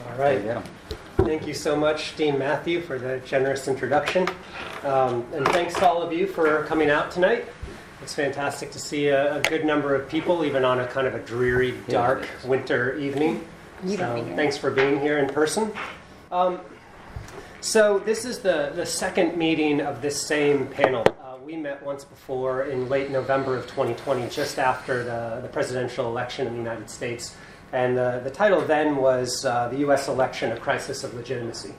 All right. Thank you so much, Dean Matthew, for the generous introduction. Um, and thanks to all of you for coming out tonight. It's fantastic to see a, a good number of people, even on a kind of a dreary, dark winter evening. So thanks for being here in person. Um, so this is the, the second meeting of this same panel. Uh, we met once before in late November of 2020, just after the, the presidential election in the United States. And the, the title then was uh, The U.S. Election, A Crisis of Legitimacy.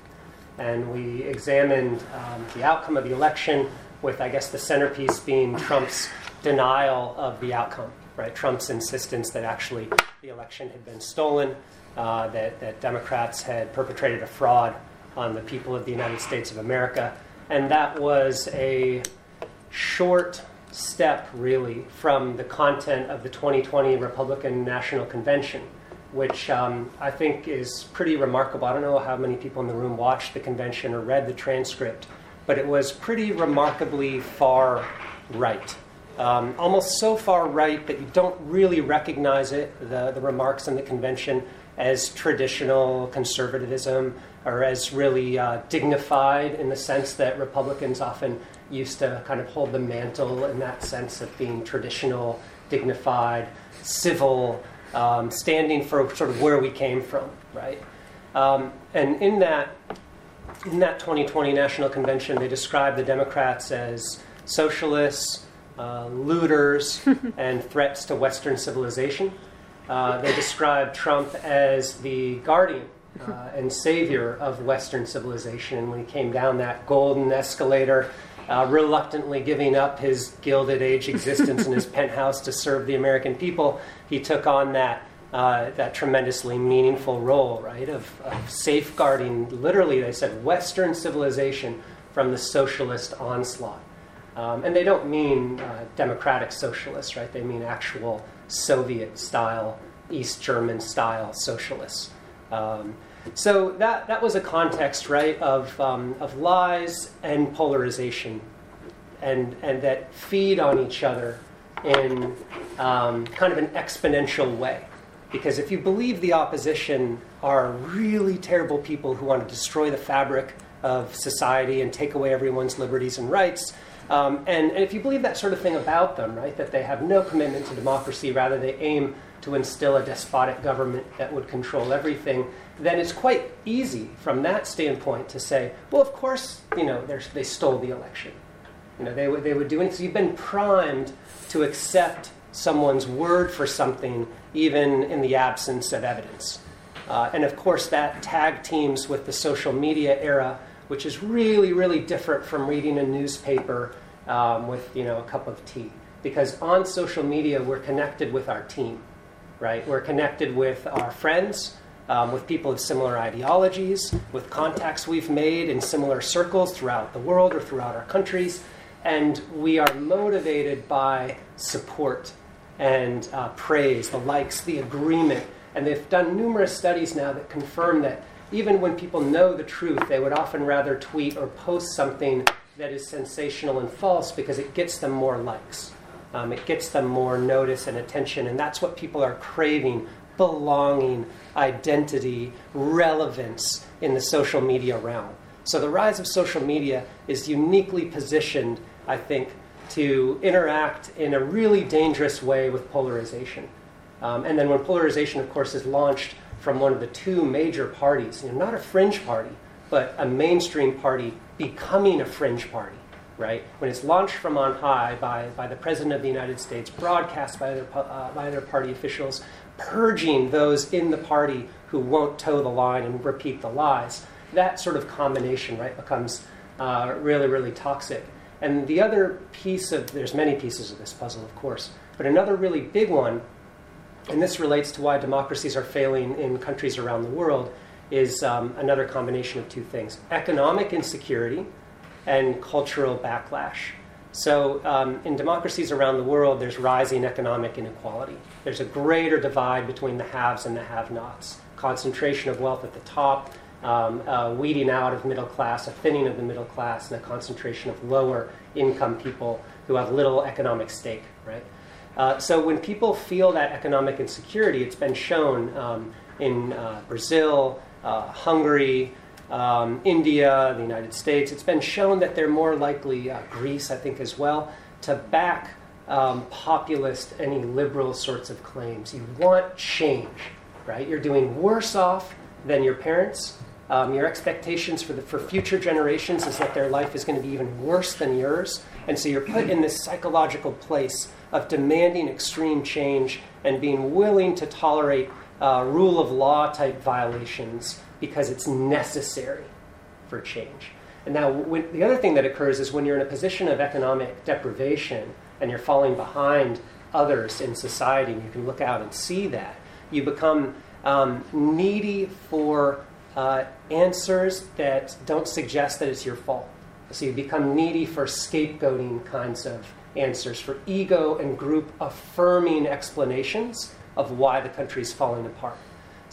And we examined um, the outcome of the election, with, I guess, the centerpiece being Trump's denial of the outcome, right? Trump's insistence that actually the election had been stolen, uh, that, that Democrats had perpetrated a fraud on the people of the United States of America. And that was a short step, really, from the content of the 2020 Republican National Convention which um, I think is pretty remarkable. I don't know how many people in the room watched the convention or read the transcript, but it was pretty remarkably far right. Um, almost so far right that you don't really recognize it, the, the remarks in the convention, as traditional conservatism or as really uh, dignified in the sense that Republicans often used to kind of hold the mantle in that sense of being traditional, dignified, civil, um, standing for sort of where we came from, right? Um, and in that, in that 2020 National Convention, they described the Democrats as socialists, uh, looters, and threats to Western civilization. Uh, they described Trump as the guardian uh, and savior of Western civilization. And when he came down that golden escalator, uh, reluctantly giving up his Gilded Age existence in his penthouse to serve the American people, he took on that. Uh, that tremendously meaningful role, right, of, of, safeguarding, literally, they said, Western civilization from the socialist onslaught. Um, and they don't mean uh, democratic socialists, right? They mean actual Soviet style, East German style socialists. Um, so that, that was a context, right, of, um, of lies and polarization, and, and that feed on each other in um, kind of an exponential way. Because if you believe the opposition are really terrible people who want to destroy the fabric of society and take away everyone's liberties and rights, um, and, and if you believe that sort of thing about them, right, that they have no commitment to democracy, rather they aim to instill a despotic government that would control everything, then it's quite easy from that standpoint to say, well, of course, you know, they stole the election. You know, they, would, they would do anything. So you've been primed to accept someone's word for something, even in the absence of evidence. Uh, and of course, that tag teams with the social media era, which is really, really different from reading a newspaper um, with, you know, a cup of tea. Because on social media, we're connected with our team, right? We're connected with our friends, um, with people of similar ideologies, with contacts we've made in similar circles throughout the world or throughout our countries. And we are motivated by support and uh, praise, the likes, the agreement. And they've done numerous studies now that confirm that even when people know the truth, they would often rather tweet or post something that is sensational and false because it gets them more likes. Um, it gets them more notice and attention, and that's what people are craving belonging, identity, relevance in the social media realm. So the rise of social media is uniquely positioned, I think, to interact in a really dangerous way with polarization. Um, and then when polarization, of course, is launched from one of the two major parties, you know, not a fringe party, but a mainstream party becoming a fringe party, right? When it's launched from on high by, by the President of the United States, broadcast by other, uh, by other party officials, purging those in the party who won't toe the line and repeat the lies. That sort of combination, right, becomes uh, really, really toxic. And the other piece of, there's many pieces of this puzzle, of course, but another really big one, and this relates to why democracies are failing in countries around the world, is um, another combination of two things economic insecurity and cultural backlash. So, um, in democracies around the world, there's rising economic inequality. There's a greater divide between the haves and the have nots. Concentration of wealth at the top, um, weeding out of middle class, a thinning of the middle class, and a concentration of lower income people who have little economic stake, right? Uh, so, when people feel that economic insecurity, it's been shown um, in uh, Brazil, uh, Hungary, um, India, the United States. It's been shown that they're more likely, uh, Greece, I think, as well, to back um, populist, illiberal sorts of claims. You want change, right? You're doing worse off than your parents. Um, your expectations for, the, for future generations is that their life is going to be even worse than yours. And so you're put in this psychological place of demanding extreme change and being willing to tolerate uh, rule of law type violations because it's necessary for change. And now, when, the other thing that occurs is when you're in a position of economic deprivation and you're falling behind others in society, and you can look out and see that, you become um, needy for uh, answers that don't suggest that it's your fault. So you become needy for scapegoating kinds of answers, for ego and group affirming explanations of why the country's falling apart.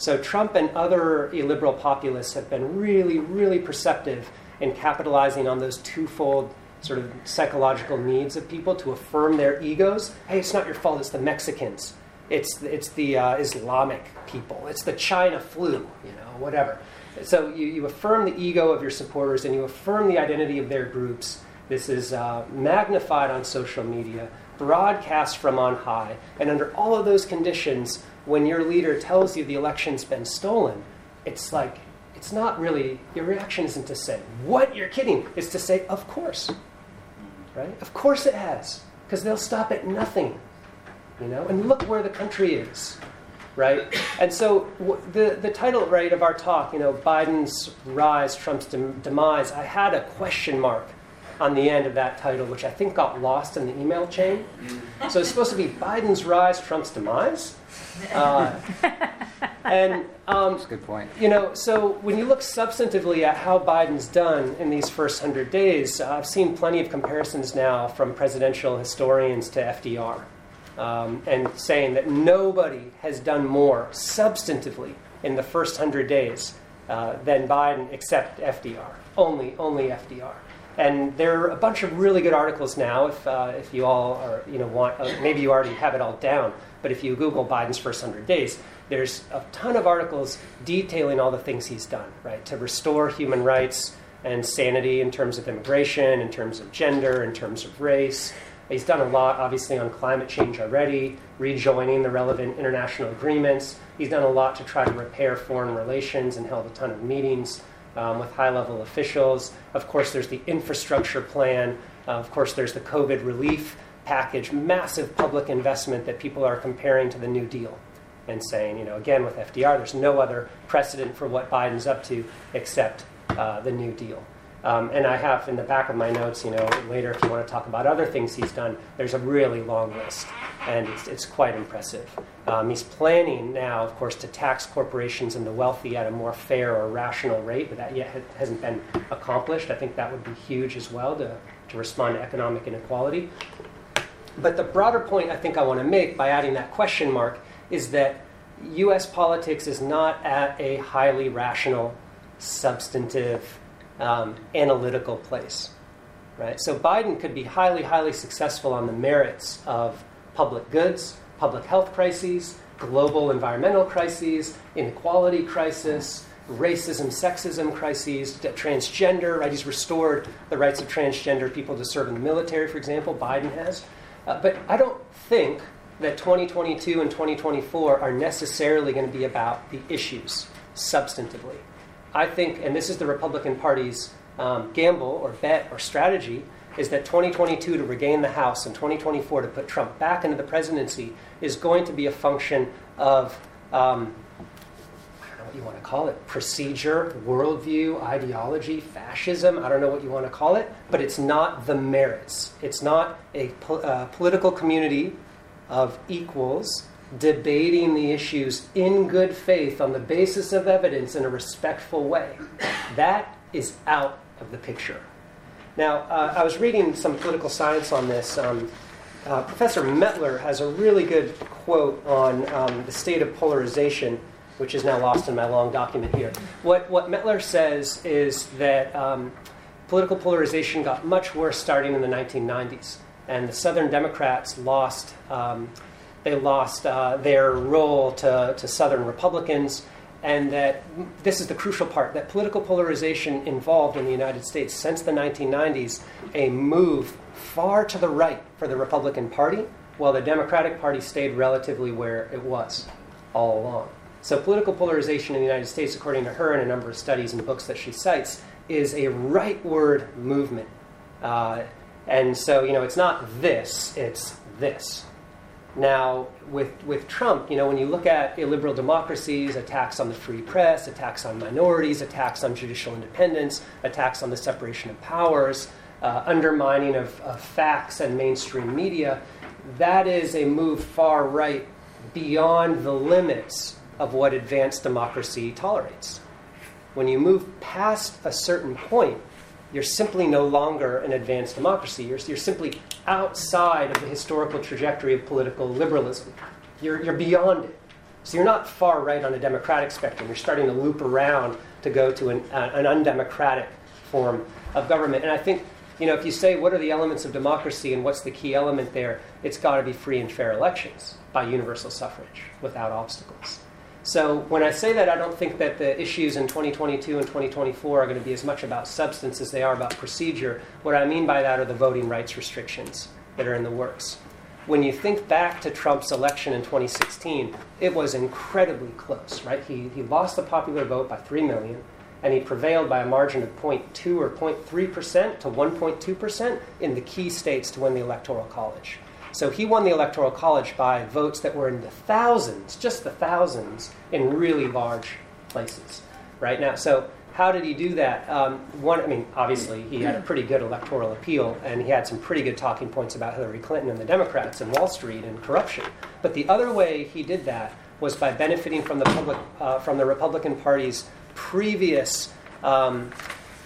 So Trump and other illiberal populists have been really, really perceptive in capitalizing on those twofold sort of psychological needs of people to affirm their egos. Hey, it's not your fault. It's the Mexicans. It's it's the uh, Islamic people. It's the China flu. You know, whatever. So you, you affirm the ego of your supporters and you affirm the identity of their groups. This is uh, magnified on social media, broadcast from on high, and under all of those conditions, when your leader tells you the election's been stolen, it's like, it's not really, your reaction isn't to say, what, you're kidding. It's to say, of course. Right? Of course it has. Because they'll stop at nothing. You know? And look where the country is. Right? And so the, the title, right, of our talk, you know, Biden's rise, Trump's demise, I had a question mark on the end of that title, which I think got lost in the email chain. So it's supposed to be Biden's rise, Trump's demise. Uh, and um, That's a good point. You know, so when you look substantively at how Biden's done in these first hundred days, uh, I've seen plenty of comparisons now from presidential historians to FDR, um, and saying that nobody has done more substantively in the first hundred days uh, than Biden, except FDR. Only, only FDR. And there are a bunch of really good articles now. If, uh, if you all are, you know, want, uh, maybe you already have it all down. But if you Google Biden's first 100 days, there's a ton of articles detailing all the things he's done, right, to restore human rights and sanity in terms of immigration, in terms of gender, in terms of race. He's done a lot, obviously, on climate change already, rejoining the relevant international agreements. He's done a lot to try to repair foreign relations and held a ton of meetings um, with high level officials. Of course, there's the infrastructure plan. Uh, of course, there's the COVID relief package, massive public investment that people are comparing to the New Deal and saying, you know, again with FDR, there's no other precedent for what Biden's up to except uh, the New Deal. Um, and I have in the back of my notes, you know, later if you want to talk about other things he's done, there's a really long list, and it's, it's quite impressive. Um, he's planning now, of course, to tax corporations and the wealthy at a more fair or rational rate, but that yet hasn't been accomplished. I think that would be huge as well to, to respond to economic inequality. But the broader point I think I want to make by adding that question mark is that US politics is not at a highly rational, substantive, um, analytical place. Right? So Biden could be highly, highly successful on the merits of public goods, public health crises, global environmental crises, inequality crisis, racism, sexism crises, transgender, right? He's restored the rights of transgender people to serve in the military, for example. Biden has. Uh, but I don't think that 2022 and 2024 are necessarily going to be about the issues substantively. I think, and this is the Republican Party's um, gamble or bet or strategy, is that 2022 to regain the House and 2024 to put Trump back into the presidency is going to be a function of, um, you want to call it, procedure, worldview, ideology, fascism, I don't know what you want to call it, but it's not the merits. It's not a po- uh, political community of equals debating the issues in good faith on the basis of evidence in a respectful way. That is out of the picture. Now, uh, I was reading some political science on this. Um, uh, Professor Mettler has a really good quote on um, the state of polarization, which is now lost in my long document here. What, what Mettler says is that um, political polarization got much worse starting in the 1990s, and the Southern Democrats lost um, they lost uh, their role to, to Southern Republicans, and that this is the crucial part that political polarization involved in the United States since the 1990s a move far to the right for the Republican Party, while the Democratic Party stayed relatively where it was all along. So, political polarization in the United States, according to her and a number of studies and books that she cites, is a rightward movement. Uh, and so, you know, it's not this, it's this. Now, with, with Trump, you know, when you look at illiberal democracies, attacks on the free press, attacks on minorities, attacks on judicial independence, attacks on the separation of powers, uh, undermining of, of facts and mainstream media, that is a move far right beyond the limits of what advanced democracy tolerates. When you move past a certain point, you're simply no longer an advanced democracy. You're, you're simply outside of the historical trajectory of political liberalism. You're, you're beyond it. So you're not far right on a democratic spectrum. You're starting to loop around to go to an, uh, an undemocratic form of government. And I think, you know, if you say what are the elements of democracy and what's the key element there, it's got to be free and fair elections by universal suffrage without obstacles. So when I say that, I don't think that the issues in 2022 and 2024 are going to be as much about substance as they are about procedure. What I mean by that are the voting rights restrictions that are in the works. When you think back to Trump's election in 2016, it was incredibly close, right? He, he lost the popular vote by 3 million, and he prevailed by a margin of 0.2 or 0.3% to 1.2% in the key states to win the Electoral College. So he won the Electoral College by votes that were in the thousands, just the thousands, in really large places, right now. So how did he do that? Um, one, I mean, obviously he had a pretty good electoral appeal, and he had some pretty good talking points about Hillary Clinton and the Democrats and Wall Street and corruption. But the other way he did that was by benefiting from the public, uh, from the Republican Party's previous. Um,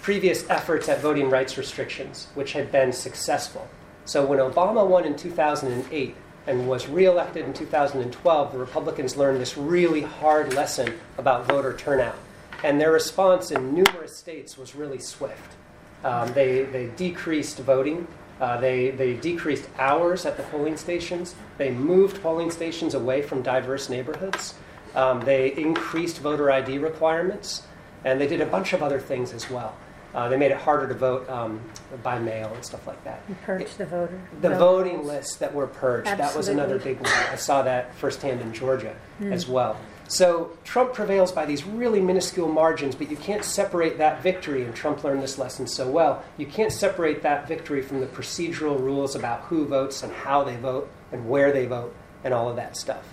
previous efforts at voting rights restrictions, which had been successful. So when Obama won in 2008 and was reelected in 2012, the Republicans learned this really hard lesson about voter turnout. And their response in numerous states was really swift. Um, they, they decreased voting. Uh, they, they decreased hours at the polling stations. They moved polling stations away from diverse neighborhoods. Um, they increased voter ID requirements. And they did a bunch of other things as well. Uh, they made it harder to vote um, by mail and stuff like that. And purge the voter. The voting lists that were purged, Absolutely. that was another big one. I saw that firsthand in Georgia mm. as well. So Trump prevails by these really minuscule margins, but you can't separate that victory, and Trump learned this lesson so well. You can't separate that victory from the procedural rules about who votes and how they vote and where they vote and all of that stuff.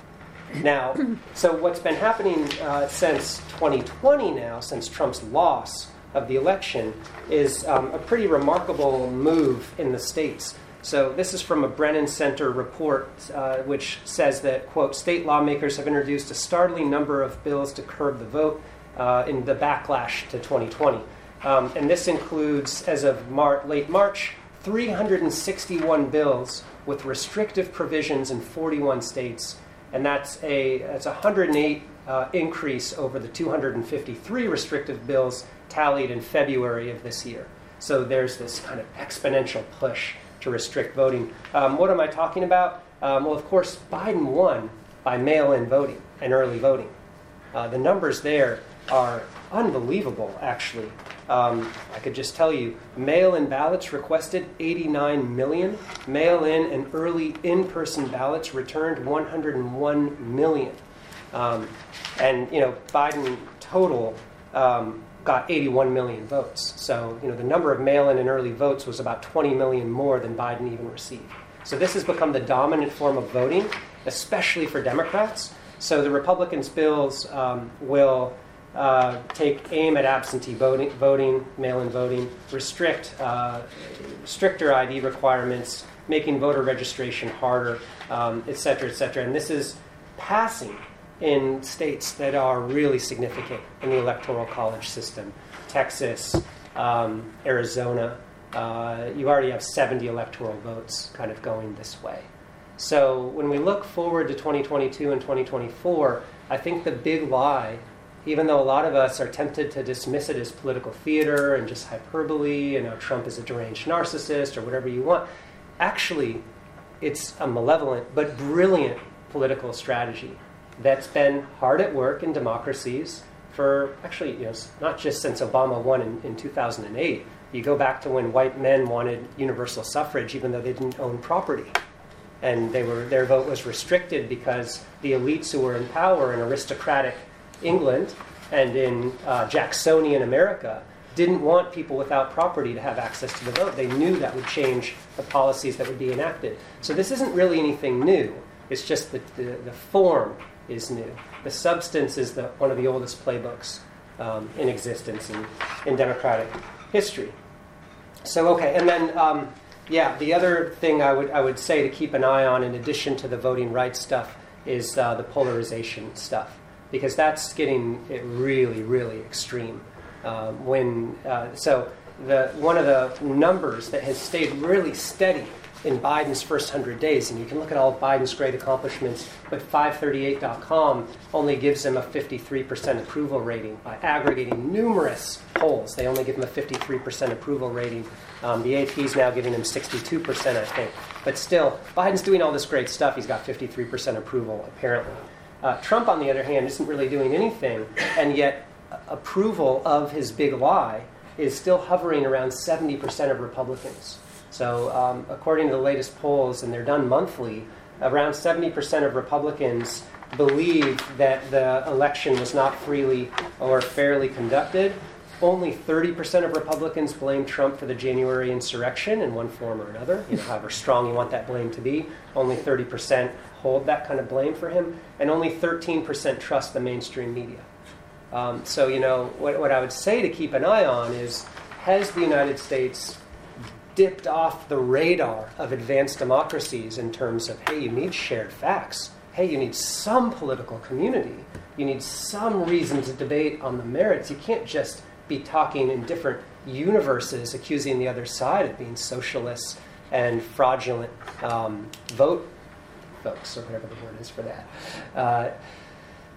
Now, so what's been happening uh, since 2020 now, since Trump's loss, of the election is um, a pretty remarkable move in the states. So this is from a Brennan Center report, uh, which says that quote state lawmakers have introduced a startling number of bills to curb the vote uh, in the backlash to 2020, um, and this includes, as of Mar- late March, 361 bills with restrictive provisions in 41 states, and that's a that's 108 uh, increase over the 253 restrictive bills tallied in February of this year. So there's this kind of exponential push to restrict voting. Um, what am I talking about? Um, well, of course, Biden won by mail in voting and early voting. Uh, the numbers there are unbelievable, actually. Um, I could just tell you mail in ballots requested 89 million, mail in and early in person ballots returned 101 million. Um, and, you know, Biden total um, got 81 million votes. So, you know, the number of mail in and early votes was about 20 million more than Biden even received. So, this has become the dominant form of voting, especially for Democrats. So, the Republicans' bills um, will uh, take aim at absentee voting, voting mail in voting, restrict uh, stricter ID requirements, making voter registration harder, um, et cetera, et cetera. And this is passing in states that are really significant in the electoral college system Texas, um, Arizona. Uh, you already have 70 electoral votes kind of going this way. So when we look forward to 2022 and 2024, I think the big lie, even though a lot of us are tempted to dismiss it as political theater and just hyperbole, you know, Trump is a deranged narcissist or whatever you want, actually, it's a malevolent but brilliant political strategy that's been hard at work in democracies for actually, you know, not just since Obama won in, in 2008. You go back to when white men wanted universal suffrage, even though they didn't own property, and they were their vote was restricted because the elites who were in power in aristocratic England and in uh, Jacksonian America didn't want people without property to have access to the vote. They knew that would change the policies that would be enacted. So this isn't really anything new. It's just that the, the form is new. The substance is the, one of the oldest playbooks um, in existence in, in democratic history. So, okay, and then, um, yeah, the other thing I would, I would say to keep an eye on, in addition to the voting rights stuff, is uh, the polarization stuff, because that's getting really, really extreme. Um, when uh, so the one of the numbers that has stayed really steady in Biden's first 100 days, and you can look at all of Biden's great accomplishments, but 538.com only gives him a 53% approval rating by aggregating numerous polls. They only give him a 53% approval rating. Um, the AP is now giving him 62%, I think. But still, Biden's doing all this great stuff. He's got 53% approval, apparently. Uh, Trump, on the other hand, isn't really doing anything, and yet approval of his big lie is still hovering around 70% of Republicans. So, um, according to the latest polls, and they're done monthly, around 70% of Republicans believe that the election was not freely or fairly conducted. Only 30% of Republicans blame Trump for the January insurrection in one form or another, you know, however strong you want that blame to be. Only 30% hold that kind of blame for him, and only 13% trust the mainstream media. Um, so, you know, what, what I would say to keep an eye on is has the United States dipped off the radar of advanced democracies in terms of, hey, you need shared facts. Hey, you need some political community. You need some reason to debate on the merits. You can't just be talking in different universes, accusing the other side of being socialists and fraudulent um, vote folks, or whatever the word is for that. Uh,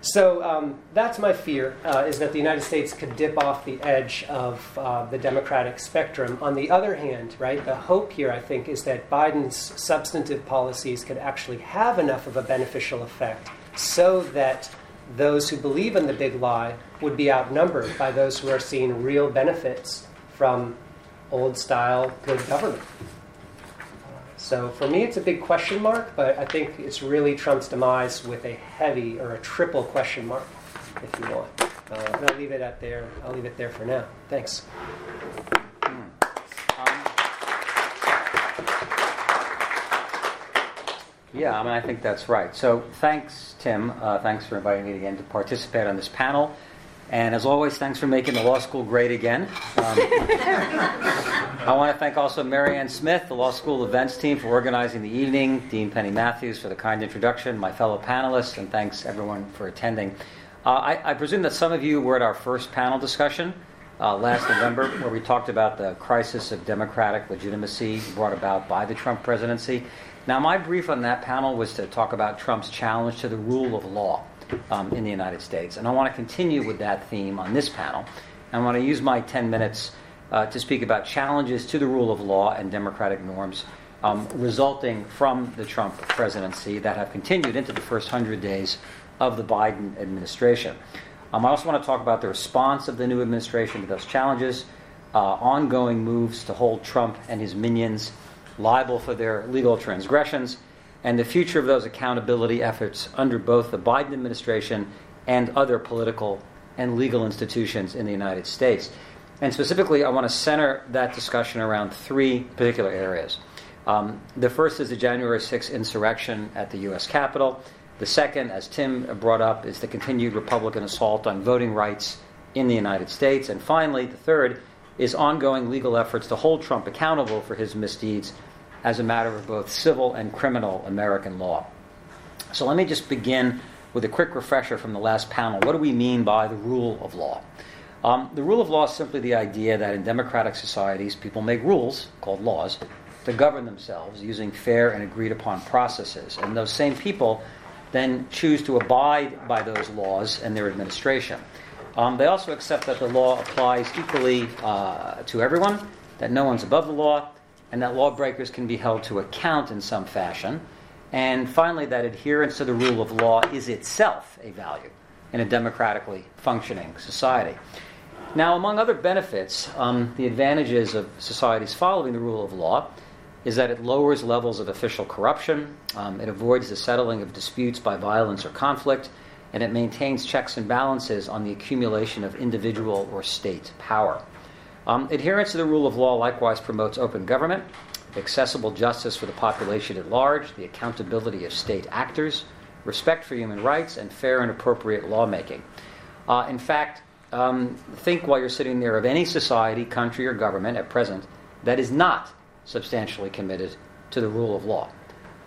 so um, that's my fear, uh, is that the United States could dip off the edge of uh, the democratic spectrum. On the other hand, right, the hope here, I think, is that Biden's substantive policies could actually have enough of a beneficial effect so that those who believe in the big lie would be outnumbered by those who are seeing real benefits from old style good government. So for me, it's a big question mark, but I think it's really Trump's demise with a heavy or a triple question mark, if you want. Uh, I'll leave it at there. I'll leave it there for now. Thanks. Yeah, I mean, I think that's right. So thanks, Tim. Uh, thanks for inviting me again to participate on this panel. And as always, thanks for making the law school great again. Um, I want to thank also Marianne Smith, the law school events team, for organizing the evening, Dean Penny Matthews for the kind introduction, my fellow panelists, and thanks everyone for attending. Uh, I, I, presume that some of you were at our first panel discussion uh, last November, where we talked about the crisis of democratic legitimacy brought about by the Trump presidency. Now, my brief on that panel was to talk about Trump's challenge to the rule of law um, in the United States. And I want to continue with that theme on this panel. I want to use my 10 minutes uh, to speak about challenges to the rule of law and democratic norms um, resulting from the Trump presidency that have continued into the first 100 days of the Biden administration. Um, I also want to talk about the response of the new administration to those challenges, uh, ongoing moves to hold Trump and his minions liable for their legal transgressions, and the future of those accountability efforts under both the Biden administration and other political and legal institutions in the United States. And specifically, I want to center that discussion around three particular areas. Um, the first is the January 6th insurrection at the U.S. Capitol. The second, as Tim brought up, is the continued Republican assault on voting rights in the United States. And finally, the third is ongoing legal efforts to hold Trump accountable for his misdeeds as a matter of both civil and criminal American law. So let me just begin with a quick refresher from the last panel. What do we mean by the rule of law? Um, the rule of law is simply the idea that in democratic societies, people make rules, called laws, to govern themselves using fair and agreed upon processes. And those same people then choose to abide by those laws and their administration. Um, they also accept that the law applies equally uh, to everyone, that no one's above the law, and that lawbreakers can be held to account in some fashion. And finally, that adherence to the rule of law is itself a value in a democratically functioning society. Now, among other benefits, um, the advantages of societies following the rule of law is that it lowers levels of official corruption, um, it avoids the settling of disputes by violence or conflict, and it maintains checks and balances on the accumulation of individual or state power. Um, adherence to the rule of law likewise promotes open government, accessible justice for the population at large, the accountability of state actors, respect for human rights, and fair and appropriate lawmaking. Uh, in fact, um, think while you're sitting there of any society, country, or government at present that is not substantially committed to the rule of law.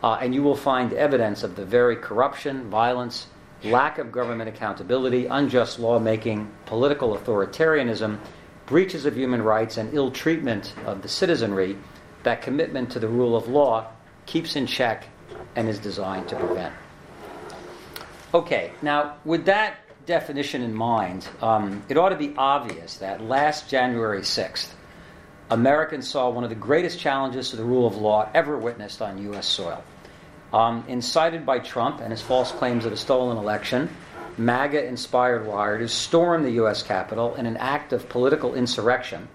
Uh, and you will find evidence of the very corruption, violence, lack of government accountability, unjust lawmaking, political authoritarianism, breaches of human rights, and ill treatment of the citizenry that commitment to the rule of law keeps in check and is designed to prevent. Okay, now with that definition in mind, um, it ought to be obvious that last January 6th, Americans saw one of the greatest challenges to the rule of law ever witnessed on U.S. soil. Um, incited by Trump and his false claims of a stolen election, MAGA inspired rioters stormed the U.S. Capitol in an act of political insurrection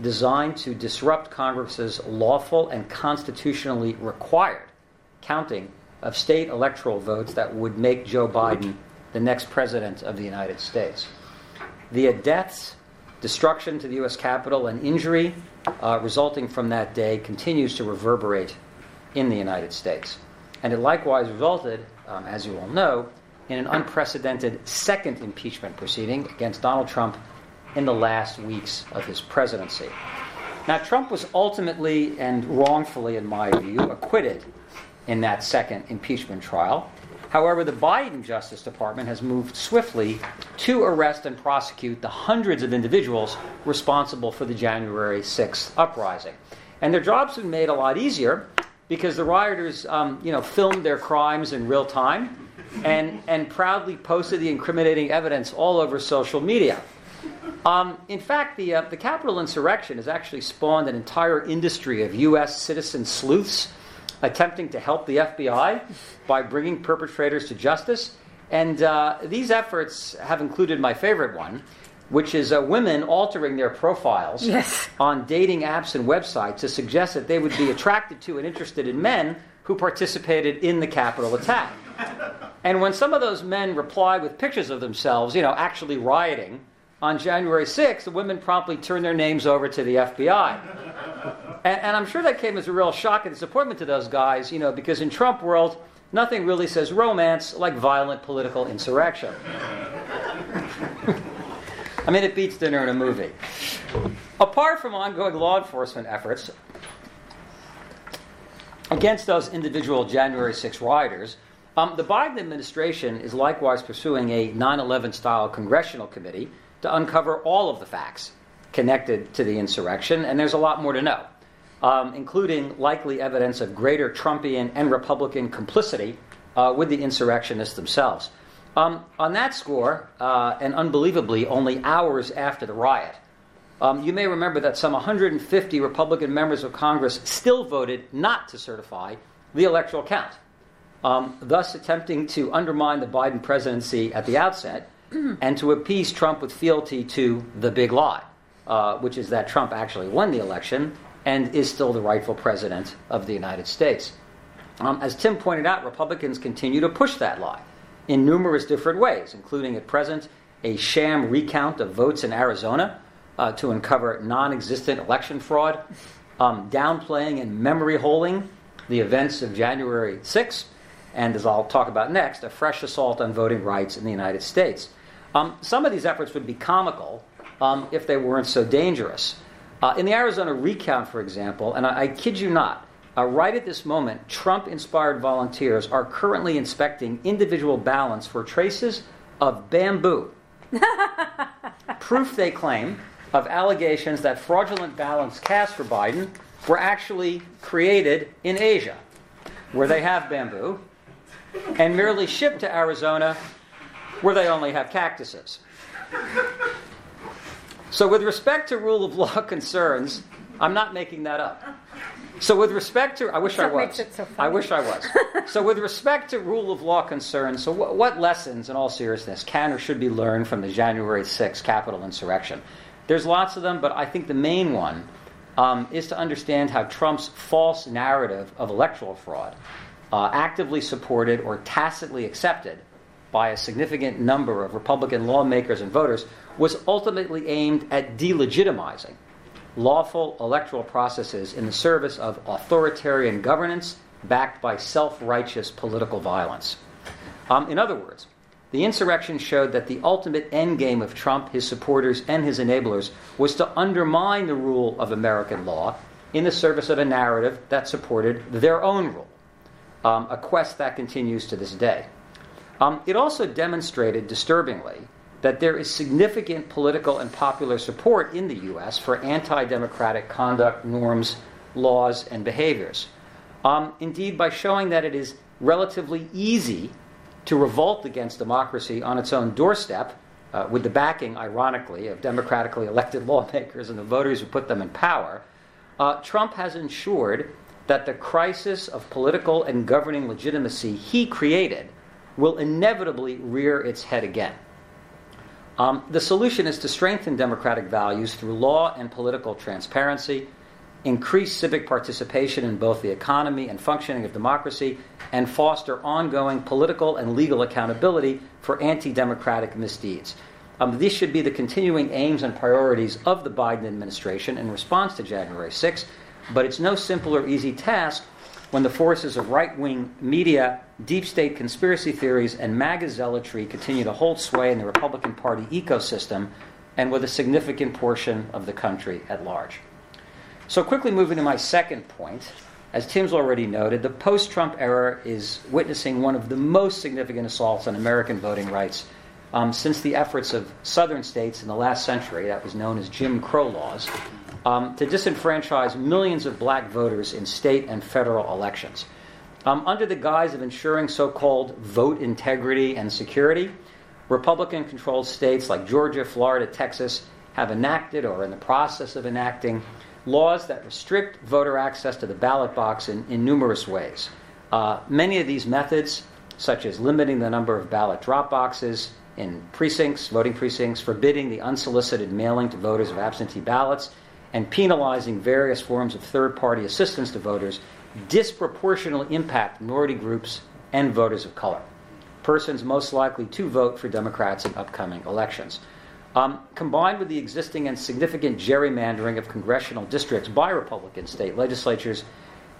designed to disrupt Congress's lawful and constitutionally required counting of state electoral votes that would make Joe Biden the next president of the United States. The deaths, destruction to the U.S. Capitol, and injury uh, resulting from that day continues to reverberate in the United States. And it likewise resulted, um, as you all know, in an unprecedented second impeachment proceeding against Donald Trump in the last weeks of his presidency. Now, Trump was ultimately and wrongfully, in my view, acquitted in that second impeachment trial. However, the Biden Justice Department has moved swiftly to arrest and prosecute the hundreds of individuals responsible for the January 6th uprising. And their jobs have been made a lot easier because the rioters, um, you know, filmed their crimes in real time and, and proudly posted the incriminating evidence all over social media. Um, in fact, the, uh, the Capitol insurrection has actually spawned an entire industry of U.S. citizen sleuths attempting to help the FBI by bringing perpetrators to justice. And uh, these efforts have included my favorite one, which is uh, women altering their profiles yes. on dating apps and websites to suggest that they would be attracted to and interested in men who participated in the Capitol attack. And when some of those men replied with pictures of themselves, you know, actually rioting, on January 6th, the women promptly turned their names over to the FBI. And, and, I'm sure that came as a real shock and disappointment to those guys, you know, because in Trump world, nothing really says romance like violent political insurrection. I mean, it beats dinner in a movie. Apart from ongoing law enforcement efforts against those individual January 6 rioters, um, the Biden administration is likewise pursuing a 9 11 style congressional committee to uncover all of the facts connected to the insurrection, and there's a lot more to know, um, including likely evidence of greater Trumpian and Republican complicity uh, with the insurrectionists themselves. Um, on that score, uh, and unbelievably, only hours after the riot, um, you may remember that some 150 Republican members of Congress still voted not to certify the electoral count, um, thus attempting to undermine the Biden presidency at the outset and to appease Trump with fealty to the big lie, uh, which is that Trump actually won the election and is still the rightful president of the United States. Um, as Tim pointed out, Republicans continue to push that lie in numerous different ways, including at present a sham recount of votes in Arizona uh, to uncover non existent election fraud, um, downplaying and memory holding the events of January 6th, and as I'll talk about next, a fresh assault on voting rights in the United States. Um, some of these efforts would be comical um, if they weren't so dangerous. Uh, in the Arizona recount, for example, and I, I kid you not, uh, right at this moment, Trump inspired volunteers are currently inspecting individual ballots for traces of bamboo. Proof, they claim, of allegations that fraudulent ballots cast for Biden were actually created in Asia, where they have bamboo, and merely shipped to Arizona where they only have cactuses. So, with respect to rule of law concerns, I'm not making that up. So, with respect to, I wish I That's was. makes it so I wish I was. so, with respect to rule of law concerns, so what, what lessons, in all seriousness, can or should be learned from the January 6th Capitol insurrection? There's lots of them, but I think the main one um, is to understand how Trump's false narrative of electoral fraud, uh, actively supported or tacitly accepted by a significant number of Republican lawmakers and voters, was ultimately aimed at delegitimizing lawful electoral processes in the service of authoritarian governance backed by self righteous political violence. Um, in other words, the insurrection showed that the ultimate endgame of Trump, his supporters, and his enablers was to undermine the rule of American law in the service of a narrative that supported their own rule, um, a quest that continues to this day. Um, it also demonstrated, disturbingly, that there is significant political and popular support in the U.S. for anti democratic conduct, norms, laws, and behaviors. Um, indeed, by showing that it is relatively easy to revolt against democracy on its own doorstep, uh, with the backing, ironically, of democratically elected lawmakers and the voters who put them in power, uh, Trump has ensured that the crisis of political and governing legitimacy he created will inevitably rear its head again. Um, the solution is to strengthen democratic values through law and political transparency, increase civic participation in both the economy and functioning of democracy, and foster ongoing political and legal accountability for anti democratic misdeeds. Um, these should be the continuing aims and priorities of the Biden administration in response to January 6, but it's no simple or easy task when the forces of right wing media, deep state conspiracy theories, and MAGA zealotry continue to hold sway in the Republican Party ecosystem and with a significant portion of the country at large. So, quickly moving to my second point, as Tim's already noted, the post Trump era is witnessing one of the most significant assaults on American voting rights um, since the efforts of southern states in the last century, that was known as Jim Crow laws, um, to disenfranchise millions of black voters in state and federal elections. Um, under the guise of ensuring so called vote integrity and security, Republican controlled states like Georgia, Florida, Texas have enacted or are in the process of enacting laws that restrict voter access to the ballot box in, in numerous ways. Uh, many of these methods, such as limiting the number of ballot drop boxes in precincts, voting precincts, forbidding the unsolicited mailing to voters of absentee ballots, and penalizing various forms of third party assistance to voters, disproportionately impact minority groups and voters of color, persons most likely to vote for Democrats in upcoming elections. Um, combined with the existing and significant gerrymandering of congressional districts by Republican state legislatures,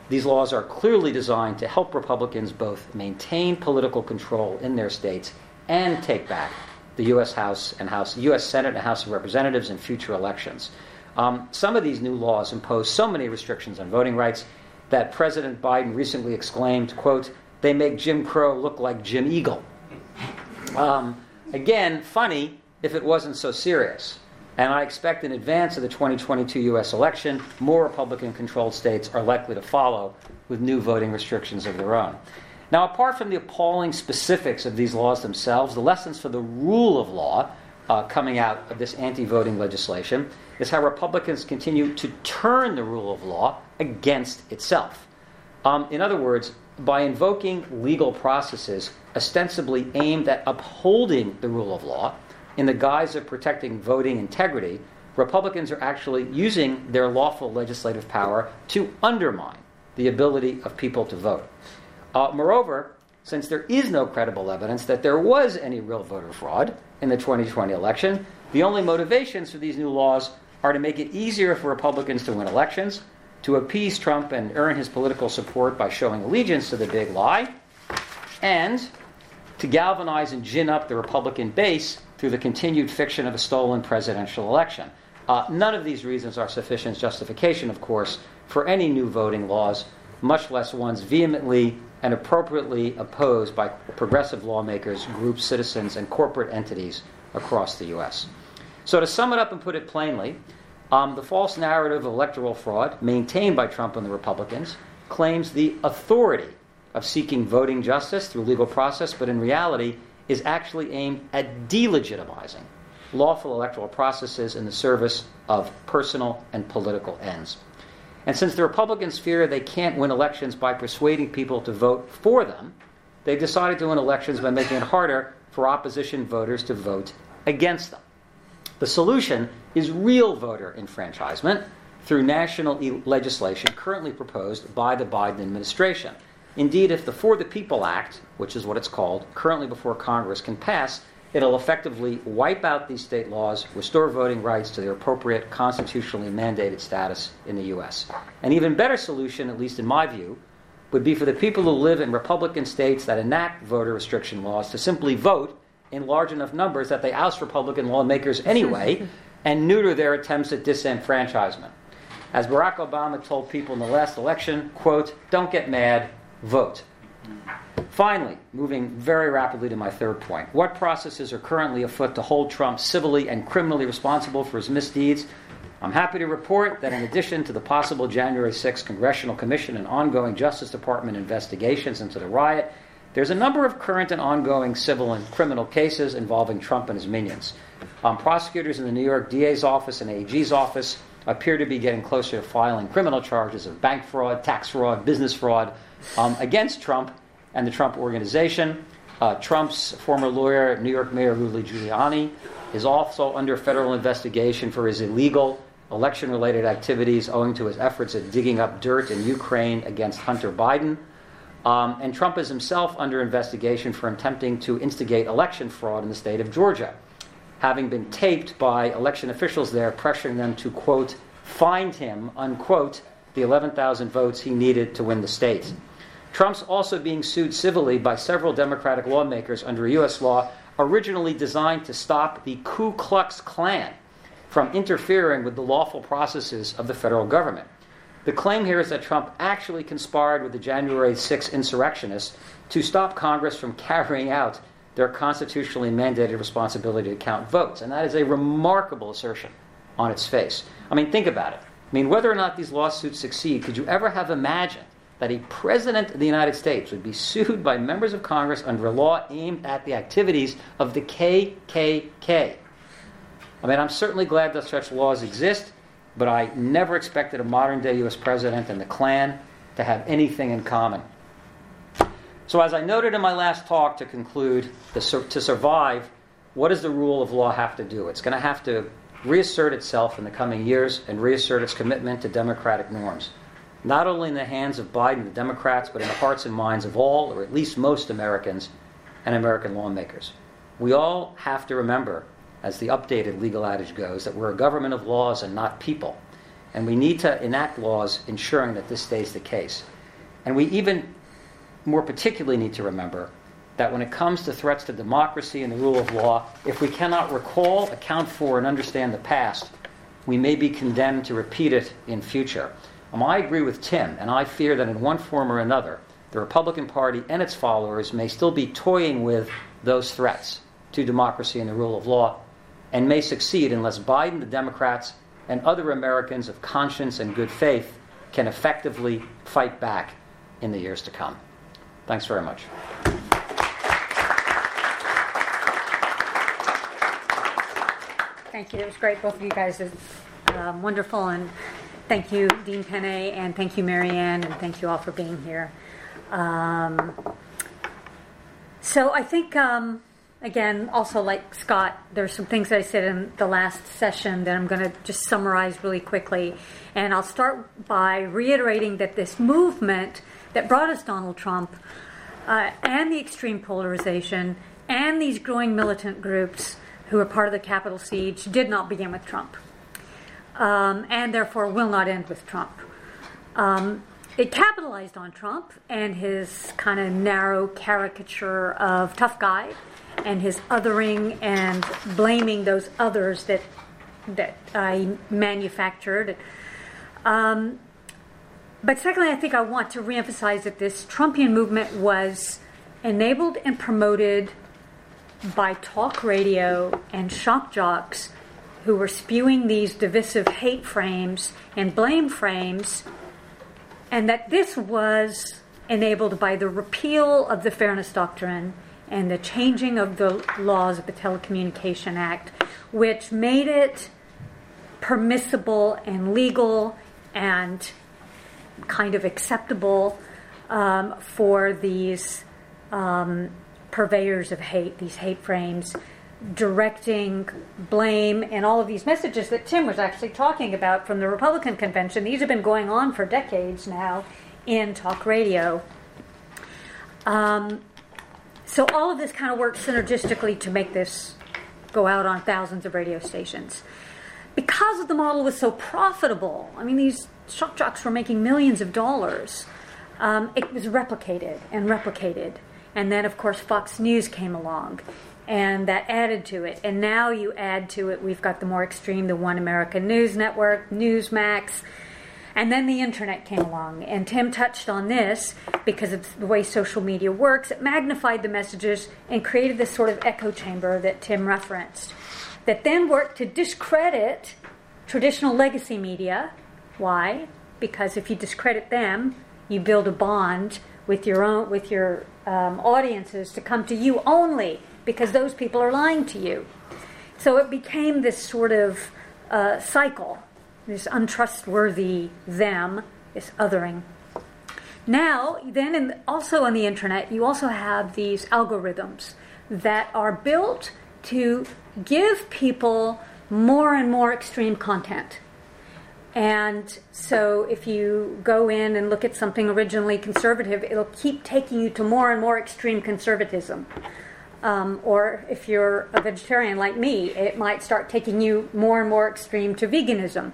these laws are clearly designed to help Republicans both maintain political control in their states and take back the U.S. House and House, U.S. Senate and House of Representatives in future elections. Um, some of these new laws impose so many restrictions on voting rights that President Biden recently exclaimed, "quote They make Jim Crow look like Jim Eagle." Um, again, funny if it wasn't so serious. And I expect in advance of the 2022 U.S. election, more Republican controlled states are likely to follow with new voting restrictions of their own. Now, apart from the appalling specifics of these laws themselves, the lessons for the rule of law uh, coming out of this anti voting legislation is how Republicans continue to turn the rule of law against itself. Um, in other words, by invoking legal processes ostensibly aimed at upholding the rule of law, in the guise of protecting voting integrity, Republicans are actually using their lawful legislative power to undermine the ability of people to vote. Uh, moreover, since there is no credible evidence that there was any real voter fraud in the 2020 election, the only motivations for these new laws are to make it easier for Republicans to win elections, to appease Trump and earn his political support by showing allegiance to the big lie, and to galvanize and gin up the Republican base through the continued fiction of a stolen presidential election. Uh, none of these reasons are sufficient justification, of course, for any new voting laws, much less ones vehemently and appropriately opposed by progressive lawmakers, groups, citizens, and corporate entities across the U.S. So, to sum it up and put it plainly, um, the false narrative of electoral fraud maintained by Trump and the Republicans claims the authority of seeking voting justice through legal process, but in reality is actually aimed at delegitimizing lawful electoral processes in the service of personal and political ends. And since the Republicans fear they can't win elections by persuading people to vote for them, they decided to win elections by making it harder for opposition voters to vote against them. The solution is real voter enfranchisement through national e- legislation currently proposed by the Biden administration. Indeed, if the For the People Act, which is what it's called, currently before Congress can pass, it'll effectively wipe out these state laws, restore voting rights to their appropriate constitutionally mandated status in the U.S. An even better solution, at least in my view, would be for the people who live in Republican states that enact voter restriction laws to simply vote in large enough numbers that they oust Republican lawmakers anyway and neuter their attempts at disenfranchisement. As Barack Obama told people in the last election, quote, don't get mad, vote. Finally, moving very rapidly to my third point. What processes are currently afoot to hold Trump civilly and criminally responsible for his misdeeds? I'm happy to report that in addition to the possible January 6 Congressional Commission and ongoing Justice Department investigations into the riot, there's a number of current and ongoing civil and criminal cases involving Trump and his minions. Um, prosecutors in the New York DA's office and AG's office appear to be getting closer to filing criminal charges of bank fraud, tax fraud, business fraud um, against Trump and the Trump organization. Uh, Trump's former lawyer, New York Mayor Rudy Giuliani, is also under federal investigation for his illegal election related activities owing to his efforts at digging up dirt in Ukraine against Hunter Biden. Um, and Trump is himself under investigation for attempting to instigate election fraud in the state of Georgia, having been taped by election officials there, pressuring them to, quote, find him, unquote, the 11,000 votes he needed to win the state. Trump's also being sued civilly by several Democratic lawmakers under U.S. law originally designed to stop the Ku Klux Klan from interfering with the lawful processes of the federal government. The claim here is that Trump actually conspired with the January 6 insurrectionists to stop Congress from carrying out their constitutionally mandated responsibility to count votes. And that is a remarkable assertion on its face. I mean, think about it. I mean, whether or not these lawsuits succeed, could you ever have imagined that a president of the United States would be sued by members of Congress under a law aimed at the activities of the KKK? I mean, I'm certainly glad that such laws exist, but I never expected a modern day U.S. president and the Klan to have anything in common. So, as I noted in my last talk, to conclude, to survive, what does the rule of law have to do? It's going to have to reassert itself in the coming years and reassert its commitment to democratic norms, not only in the hands of Biden and the Democrats, but in the hearts and minds of all, or at least most Americans and American lawmakers. We all have to remember as the updated legal adage goes, that we're a government of laws and not people. And we need to enact laws ensuring that this stays the case. And we even more particularly need to remember that when it comes to threats to democracy and the rule of law, if we cannot recall, account for, and understand the past, we may be condemned to repeat it in future. Um, I agree with Tim, and I fear that in one form or another, the Republican Party and its followers may still be toying with those threats to democracy and the rule of law and may succeed unless Biden, the Democrats, and other Americans of conscience and good faith can effectively fight back in the years to come. Thanks very much. Thank you. It was great. Both of you guys are um, wonderful. And thank you, Dean Penne, and thank you, Marianne, and thank you all for being here. Um, so I think. Um, again, also like Scott, there's some things I said in the last session that I'm going to just summarize really quickly. And I'll start by reiterating that this movement that brought us Donald Trump uh, and the extreme polarization and these growing militant groups who are part of the Capitol siege did not begin with Trump. Um, and therefore will not end with Trump. Um, it capitalized on Trump and his kind of narrow caricature of tough guy and his othering and blaming those others that that I manufactured. Um, but secondly, I think I want to reemphasize that this Trumpian movement was enabled and promoted by talk radio and shock jocks who were spewing these divisive hate frames and blame frames, and that this was enabled by the repeal of the Fairness Doctrine and the changing of the laws of the Telecommunication Act, which made it permissible and legal and kind of acceptable um, for these um, purveyors of hate, these hate frames, directing blame and all of these messages that Tim was actually talking about from the Republican convention. These have been going on for decades now in talk radio. Um, so all of this kind of works synergistically to make this go out on thousands of radio stations. Because the model was so profitable, I mean, these shock jocks were making millions of dollars. Um, it was replicated and replicated. And then, of course, Fox News came along and that added to it. And now you add to it, we've got the more extreme, the One American News Network, Newsmax, and then the internet came along. And Tim touched on this because of the way social media works. It magnified the messages and created this sort of echo chamber that Tim referenced, that then worked to discredit traditional legacy media. Why? Because if you discredit them, you build a bond with your own with your um, audiences to come to you only because those people are lying to you. So it became this sort of uh, cycle, this untrustworthy them, this othering. Now, then, in, also on the internet, you also have these algorithms that are built to give people more and more extreme content. And so, if you go in and look at something originally conservative, it'll keep taking you to more and more extreme conservatism. Um, or if you're a vegetarian like me, it might start taking you more and more extreme to veganism.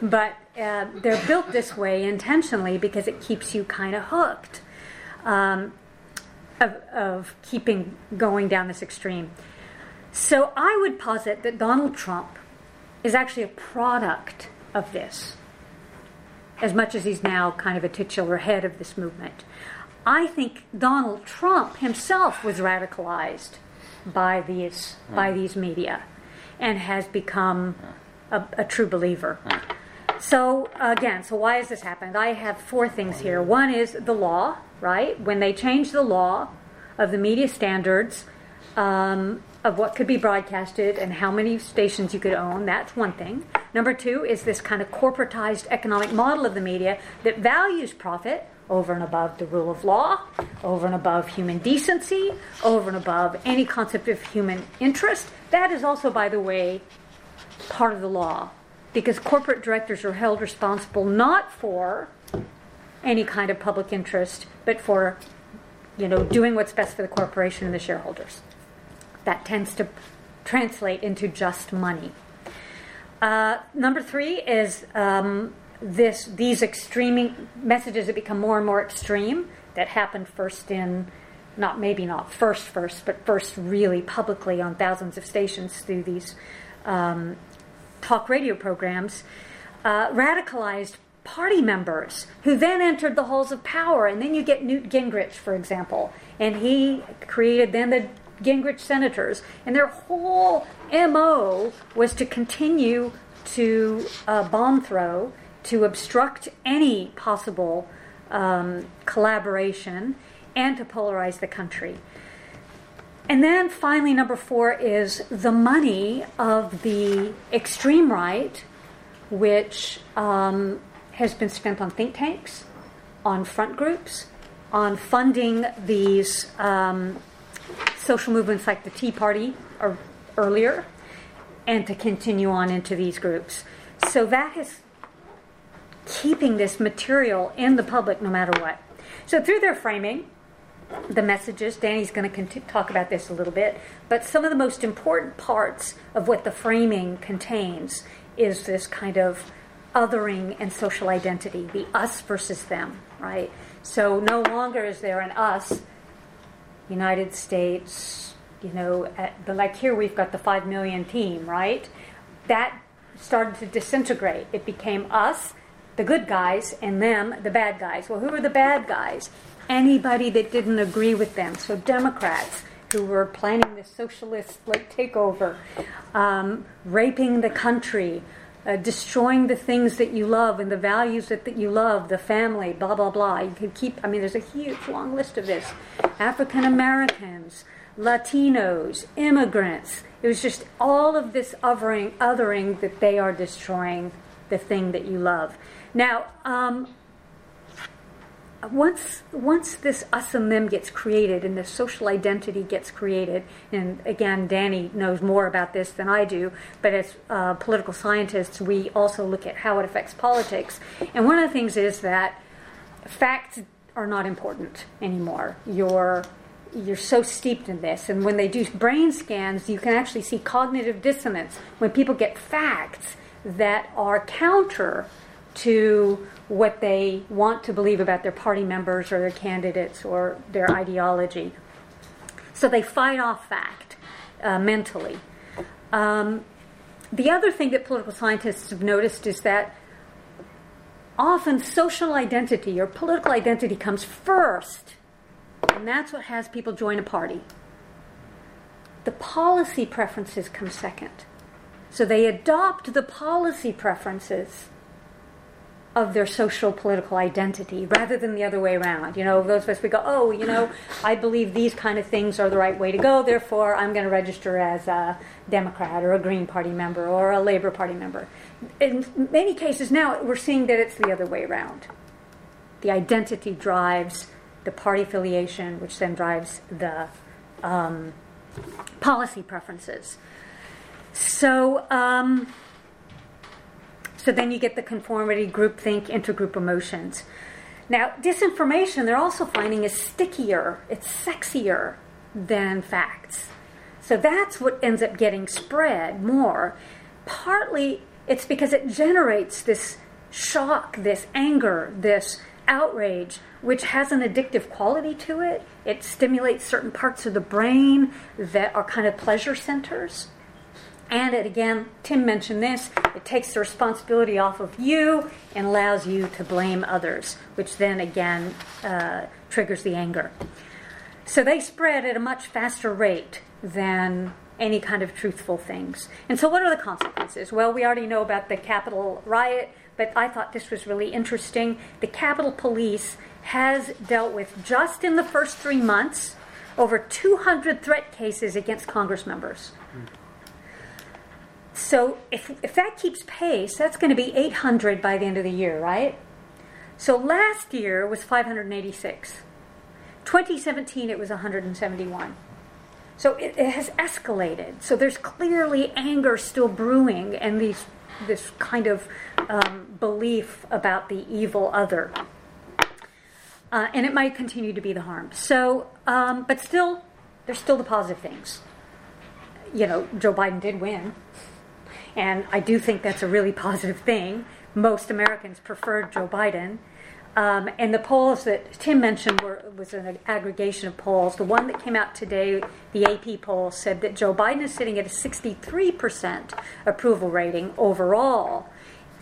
But uh, they're built this way intentionally because it keeps you kind of hooked um, of, of keeping going down this extreme. So I would posit that Donald Trump is actually a product of this, as much as he's now kind of a titular head of this movement. I think Donald Trump himself was radicalized by these mm. by these media, and has become a, a true believer. Mm. So again, so why has this happened? I have four things here. One is the law, right? When they changed the law of the media standards um, of what could be broadcasted and how many stations you could own, that's one thing. Number two is this kind of corporatized economic model of the media that values profit over and above the rule of law, over and above human decency, over and above any concept of human interest. That is also, by the way, part of the law, because corporate directors are held responsible not for any kind of public interest, but for you know doing what's best for the corporation and the shareholders. That tends to translate into just money. Uh, number three is um, this these extreme messages that become more and more extreme that happened first in not maybe not first first but first really publicly on thousands of stations through these um, talk radio programs uh, radicalized party members who then entered the halls of power. And then you get newt gingrich for example and he created then the gingrich senators. And their whole mo was to continue to uh, bomb throw to obstruct any possible um, collaboration and to polarize the country. And then finally, number four is the money of the extreme right, which um, has been spent on think tanks, on front groups, on funding these um, social movements like the Tea Party or earlier, and to continue on into these groups. So that has keeping this material in the public no matter what. So, through their framing, the messages, Danny's going to talk about this a little bit, but some of the most important parts of what the framing contains is this kind of othering and social identity, the us versus them, right? So, no longer is there an us, United States, you know, at, like here we've got the 5 million team, right? That started to disintegrate. It became us the good guys and them, the bad guys. Well, who are the bad guys? Anybody that didn't agree with them. So Democrats who were planning the socialist like takeover, um, raping the country, uh, destroying the things that you love and the values that, that you love, the family, blah, blah, blah. You could keep, I mean, there's a huge long list of this. African Americans, Latinos, immigrants. It was just all of this othering, othering that they are destroying the thing that you love. Now, um, once once this us and them gets created and this social identity gets created, and again, Danny knows more about this than I do, but as uh, political scientists, we also look at how it affects politics. And one of the things is that facts are not important anymore. You're you're so steeped in this, and when they do brain scans, you can actually see cognitive dissonance when people get facts that are counter to what they want to believe about their party members or their candidates or their ideology. So they fight off fact uh, mentally. Um, the other thing that political scientists have noticed is that often social identity or political identity comes first, and that's what has people join a party. The policy preferences come second. So they adopt the policy preferences of their social political identity rather than the other way around. You know, those of us we go, oh, you know, I believe these kind of things are the right way to go, therefore I'm going to register as a Democrat or a Green Party member or a Labor Party member. In many cases now, we're seeing that it's the other way around. The identity drives the party affiliation, which then drives the um, policy preferences. So, um, so then you get the conformity, groupthink, intergroup emotions. Now, disinformation, they're also finding is stickier, it's sexier than facts. So that's what ends up getting spread more. Partly it's because it generates this shock, this anger, this outrage, which has an addictive quality to it. It stimulates certain parts of the brain that are kind of pleasure centers. And it again, Tim mentioned this, it takes the responsibility off of you and allows you to blame others, which then again uh, triggers the anger. So they spread at a much faster rate than any kind of truthful things. And so, what are the consequences? Well, we already know about the Capitol riot, but I thought this was really interesting. The Capitol Police has dealt with, just in the first three months, over 200 threat cases against Congress members. So if, if that keeps pace, that's going to be 800 by the end of the year, right? So last year was 586. 2017 it was 171. So it, it has escalated. So there's clearly anger still brewing and these this kind of um, belief about the evil other. Uh, and it might continue to be the harm. So, um, but still, there's still the positive things. You know, Joe Biden did win. And I do think that's a really positive thing. Most Americans preferred Joe Biden. Um, and the polls that Tim mentioned were, was an aggregation of polls. The one that came out today, the AP poll, said that Joe Biden is sitting at a 63% approval rating overall.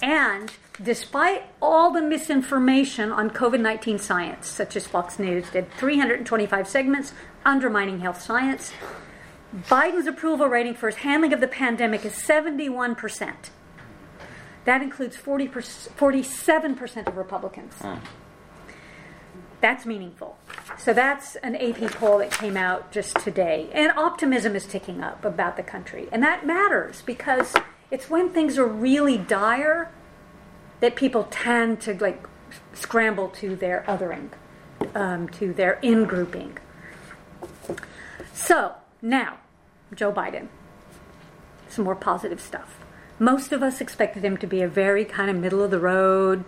And despite all the misinformation on COVID 19 science, such as Fox News did 325 segments undermining health science, Biden's approval rating for his handling of the pandemic is 71%. That includes 40 47% of Republicans. Mm. That's meaningful. So that's an AP poll that came out just today. And optimism is ticking up about the country. And that matters because it's when things are really dire that people tend to like scramble to their othering, um, to their in grouping. So, now, Joe Biden. Some more positive stuff. Most of us expected him to be a very kind of middle of the road,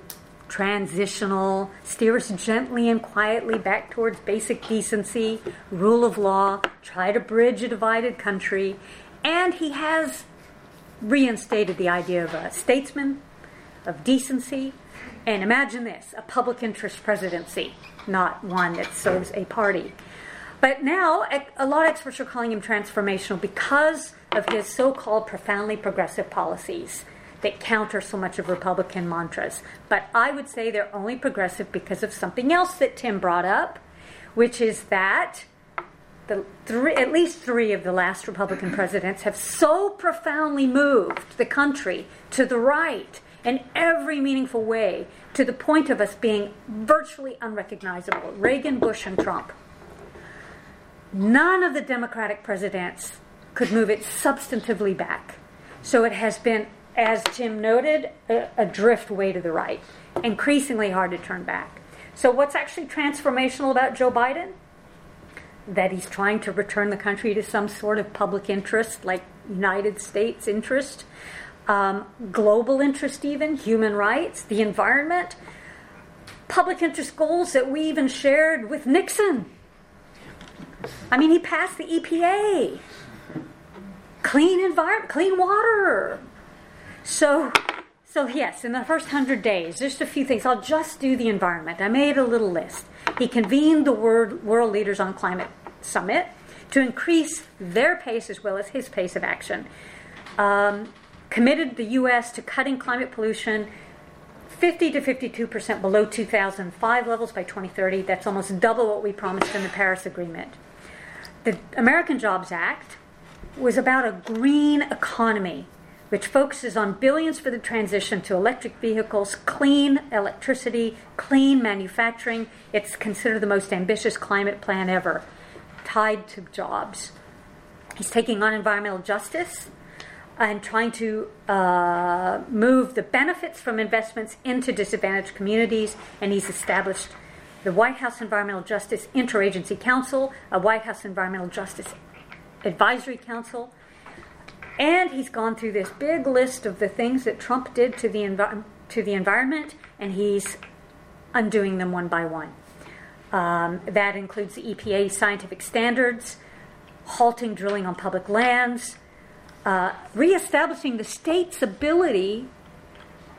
transitional, steer us gently and quietly back towards basic decency, rule of law, try to bridge a divided country. And he has reinstated the idea of a statesman, of decency, and imagine this a public interest presidency, not one that serves a party. But now, a lot of experts are calling him transformational because of his so called profoundly progressive policies that counter so much of Republican mantras. But I would say they're only progressive because of something else that Tim brought up, which is that the three, at least three of the last Republican presidents have so profoundly moved the country to the right in every meaningful way to the point of us being virtually unrecognizable Reagan, Bush, and Trump. None of the Democratic presidents could move it substantively back. So it has been, as Jim noted, a, a drift way to the right, increasingly hard to turn back. So, what's actually transformational about Joe Biden? That he's trying to return the country to some sort of public interest, like United States interest, um, global interest, even human rights, the environment, public interest goals that we even shared with Nixon. I mean, he passed the EPA, clean environment, clean water. So, so yes, in the first hundred days, just a few things. I'll just do the environment. I made a little list. He convened the World, World Leaders on Climate Summit to increase their pace as well as his pace of action. Um, committed the U.S. to cutting climate pollution 50 to 52 percent below 2005 levels by 2030. That's almost double what we promised in the Paris Agreement. The American Jobs Act was about a green economy, which focuses on billions for the transition to electric vehicles, clean electricity, clean manufacturing. It's considered the most ambitious climate plan ever, tied to jobs. He's taking on environmental justice and trying to uh, move the benefits from investments into disadvantaged communities, and he's established the White House Environmental Justice Interagency Council, a White House Environmental Justice Advisory Council, and he's gone through this big list of the things that Trump did to the, envi- to the environment, and he's undoing them one by one. Um, that includes the EPA scientific standards, halting drilling on public lands, uh, reestablishing the state's ability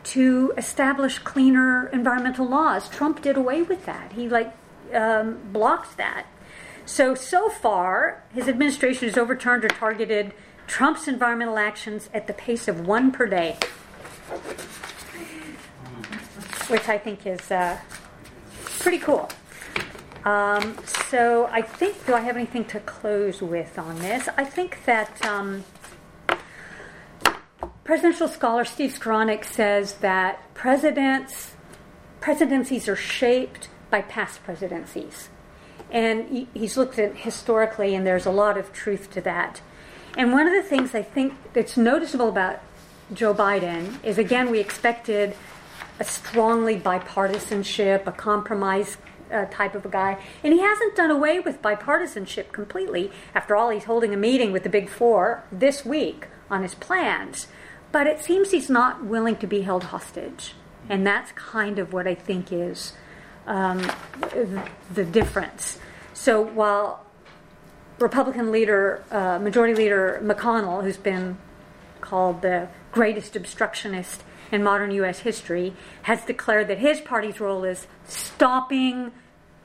to establish cleaner environmental laws. Trump did away with that. He like um, blocked that. So so far, his administration has overturned or targeted Trump's environmental actions at the pace of one per day, which I think is uh, pretty cool. Um, so I think, do I have anything to close with on this? I think that. Um, presidential scholar Steve Skowronek says that presidents presidencies are shaped by past presidencies. And he's looked at historically, and there's a lot of truth to that. And one of the things I think that's noticeable about Joe Biden is again, we expected a strongly bipartisanship, a compromise uh, type of a guy. And he hasn't done away with bipartisanship completely. After all, he's holding a meeting with the Big Four this week on his plans. But it seems he's not willing to be held hostage. And that's kind of what I think is um, the difference. So while Republican leader, uh, Majority Leader McConnell, who's been called the greatest obstructionist in modern U.S. history, has declared that his party's role is stopping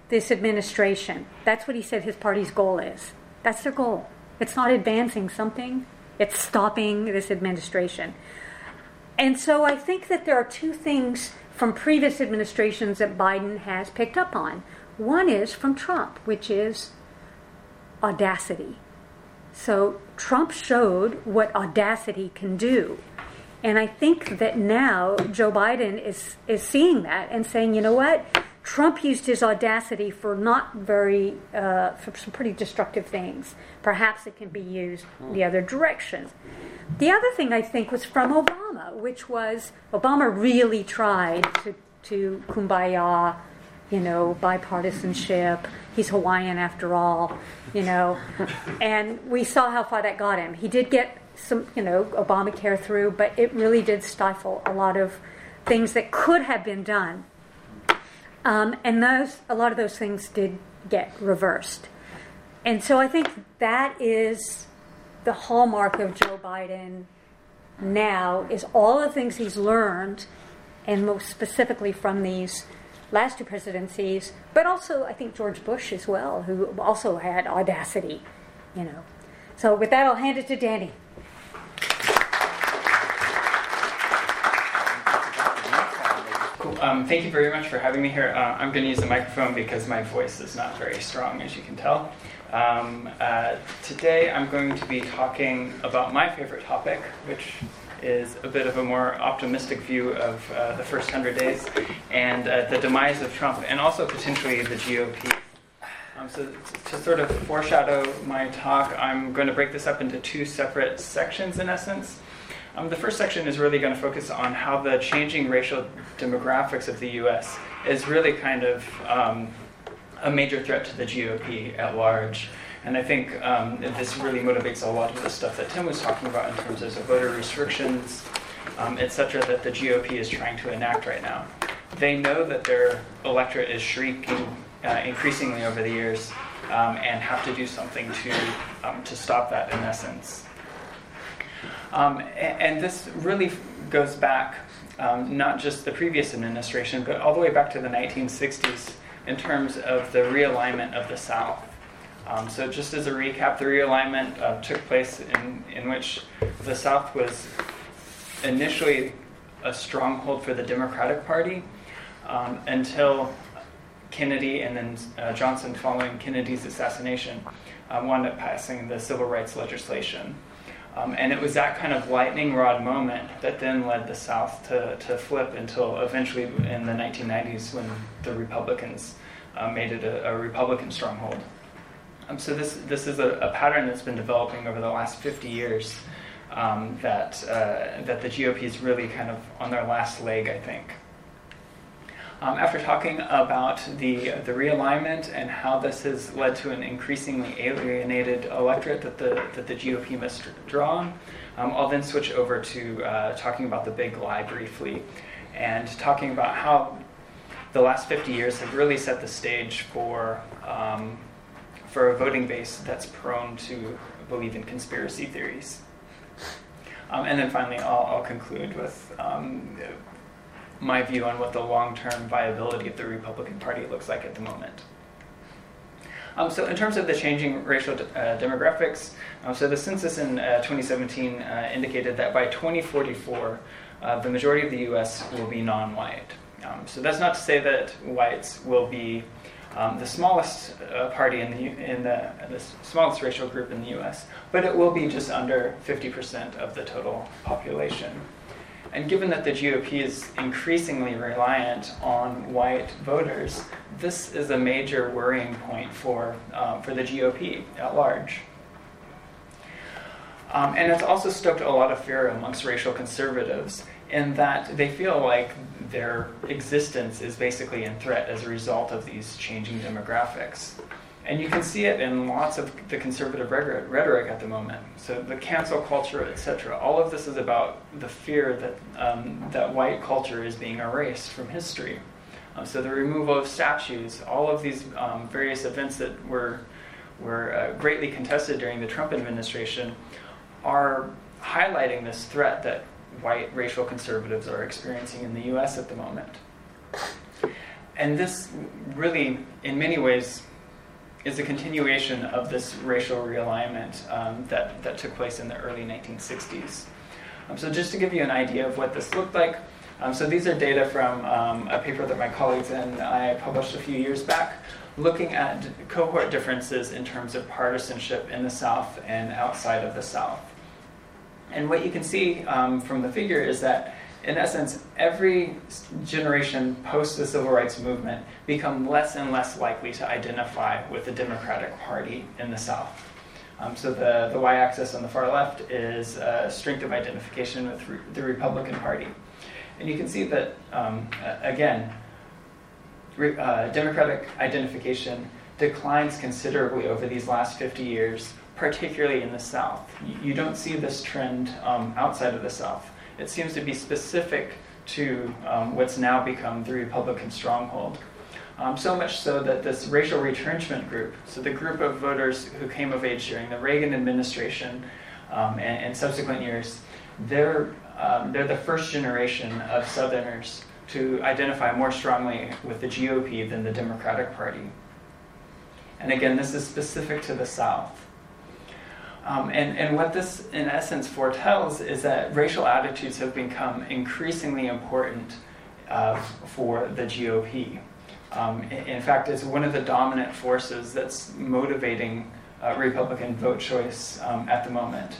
this administration. That's what he said his party's goal is. That's their goal. It's not advancing something, it's stopping this administration. And so I think that there are two things from previous administrations that Biden has picked up on. One is from Trump, which is audacity. So Trump showed what audacity can do. And I think that now Joe Biden is, is seeing that and saying, you know what? Trump used his audacity for not very, uh, for some pretty destructive things. Perhaps it can be used the other direction. The other thing I think was from Obama, which was Obama really tried to, to kumbaya, you know, bipartisanship. He's Hawaiian after all, you know. And we saw how far that got him. He did get some, you know, Obamacare through, but it really did stifle a lot of things that could have been done um, and those, a lot of those things did get reversed. And so I think that is the hallmark of Joe Biden now is all the things he's learned, and most specifically from these last two presidencies, but also I think George Bush as well, who also had audacity, you know. So with that, I'll hand it to Danny. Um, thank you very much for having me here. Uh, I'm going to use the microphone because my voice is not very strong, as you can tell. Um, uh, today, I'm going to be talking about my favorite topic, which is a bit of a more optimistic view of uh, the first 100 days and uh, the demise of Trump, and also potentially the GOP. Um, so, to sort of foreshadow my talk, I'm going to break this up into two separate sections in essence. Um, the first section is really going to focus on how the changing racial demographics of the U.S. is really kind of um, a major threat to the GOP at large. And I think um, this really motivates a lot of the stuff that Tim was talking about in terms of voter restrictions, um, et cetera, that the GOP is trying to enact right now. They know that their electorate is shrinking uh, increasingly over the years um, and have to do something to, um, to stop that in essence. Um, and, this really goes back um, not just the previous administration, but all the way back to the 1960s in terms of the realignment of the South. Um, so, just as a recap, the realignment uh, took place in, in which the South was initially a stronghold for the Democratic Party um, until Kennedy and then uh, Johnson, following Kennedy's assassination, um, wound up passing the civil rights legislation. Um, and it was that kind of lightning rod moment that then led the South to, to flip until eventually in the 1990s when the Republicans uh, made it a, a Republican stronghold. Um, so this, this is a, a, pattern that's been developing over the last 50 years um, that, uh, that the GOP is really kind of on their last leg, I think. Um, after talking about the, the realignment and how this has led to an increasingly alienated electorate that the, that the GOP must draw um, I'll then switch over to uh, talking about the big lie briefly and talking about how the last 50 years have really set the stage for, um, for a voting base that's prone to believe in conspiracy theories. Um, and then finally, I'll, I'll conclude with um, my view on what the long-term viability of the Republican Party looks like at the moment. Um, so, in terms of the changing racial uh, demographics, um, so the census in uh, 2017 uh, indicated that by 2044, uh, the majority of the U.S. will be non-white. Um, so that's not to say that whites will be um, the smallest uh, party in the in the, the smallest racial group in the U.S., but it will be just under 50% of the total population. And given that the GOP is increasingly reliant on white voters, this is a major worrying point for, um, for the GOP at large. Um, and it's also stoked a lot of fear amongst racial conservatives in that they feel like their existence is basically in threat as a result of these changing demographics. And you can see it in lots of the conservative rhetoric at the moment. So the cancel culture, etc. All of this is about the fear that um, that white culture is being erased from history. Um, so the removal of statues, all of these um, various events that were were uh, greatly contested during the Trump administration, are highlighting this threat that white racial conservatives are experiencing in the U.S. at the moment. And this really, in many ways, is a continuation of this racial realignment um, that, that took place in the early 1960s. Um, so, just to give you an idea of what this looked like, um, so these are data from um, a paper that my colleagues and I published a few years back, looking at cohort differences in terms of partisanship in the South and outside of the South. And what you can see um, from the figure is that in essence, every generation post the civil rights movement become less and less likely to identify with the Democratic Party in the South. Um, so the, the y-axis on the far left is uh, strength of identification with re- the Republican Party. And you can see that, um, again, re- uh, Democratic identification declines considerably over these last 50 years, particularly in the South. You, you don't see this trend um, outside of the South it seems to be specific to um, what's now become the Republican stronghold. Um, so much so that this racial retrenchment group, so the group of voters who came of age during the Reagan administration um, and, and, subsequent years, they're, um, they're the first generation of Southerners to identify more strongly with the GOP than the Democratic Party. And again, this is specific to the South. Um, and, and what this, in essence, foretells is that racial attitudes have become increasingly important uh, for the GOP. Um, in, fact, it's one of the dominant forces that's motivating uh, Republican vote choice um, at the moment.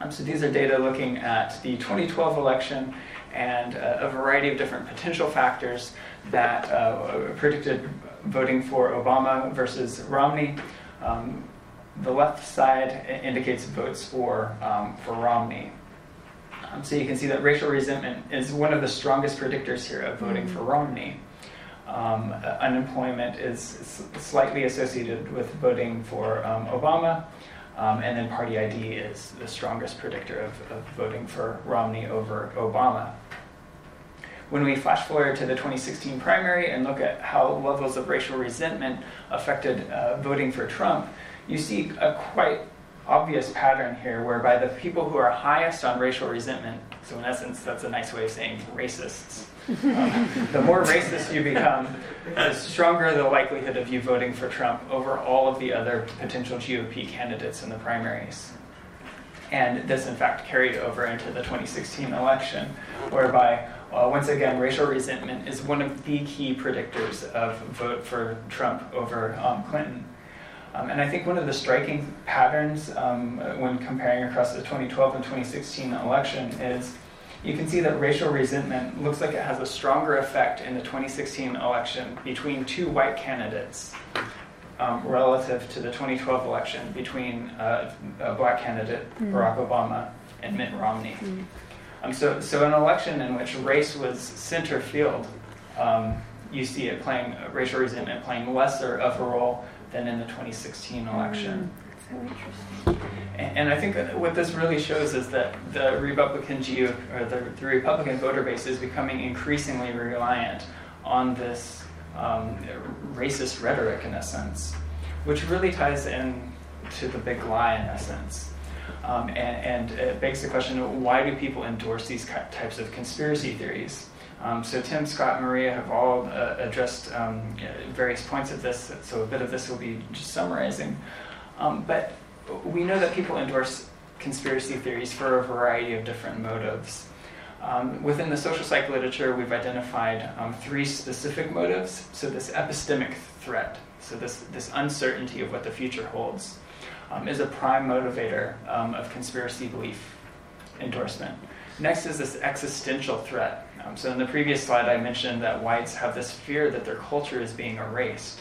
Um, so these are data looking at the 2012 election and uh, a variety of different potential factors that uh, predicted voting for Obama versus Romney. Um, the left side indicates votes for, um, for Romney. Um, so you can see that racial resentment is one of the strongest predictors here of voting for Romney. Um, uh, unemployment is slightly associated with voting for um, Obama, um, and then party ID is the strongest predictor of, of voting for Romney over Obama. When we flash forward to the 2016 primary and look at how levels of racial resentment affected uh, voting for Trump, you see a quite obvious pattern here whereby the people who are highest on racial resentment, so in essence, that's a nice way of saying racists, um, the more racist you become, the stronger the likelihood of you voting for Trump over all of the other potential GOP candidates in the primaries. And this, in fact, carried over into the 2016 election, whereby, uh, once again, racial resentment is one of the key predictors of vote for Trump over um, Clinton. Um, and I think one of the striking patterns um, when comparing across the 2012 and 2016 election is you can see that racial resentment looks like it has a stronger effect in the 2016 election between two white candidates um, relative to the 2012 election between uh, a black candidate, Barack Obama, and Mitt Romney. Um, so, so an election in which race was center field, um, you see it playing racial resentment playing lesser of a role than in the 2016 election. So interesting. And, and I think that what this really shows is that the Republican GO, or the, the Republican voter base is becoming increasingly reliant on this um, racist rhetoric, in a sense, which really ties in to the big lie, in essence. Um, and, and it begs the question why do people endorse these types of conspiracy theories? Um, so Tim, Scott, and Maria have all uh, addressed um, various points of this, so a bit of this will be just summarizing. Um, but we know that people endorse conspiracy theories for a variety of different motives. Um, within the social psych literature, we've identified um, three specific motives. So, this epistemic threat, so this, this uncertainty of what the future holds, um, is a prime motivator of conspiracy belief endorsement. Next is this existential threat. Um, so, in the previous slide, I mentioned that whites have this fear that their culture is being erased.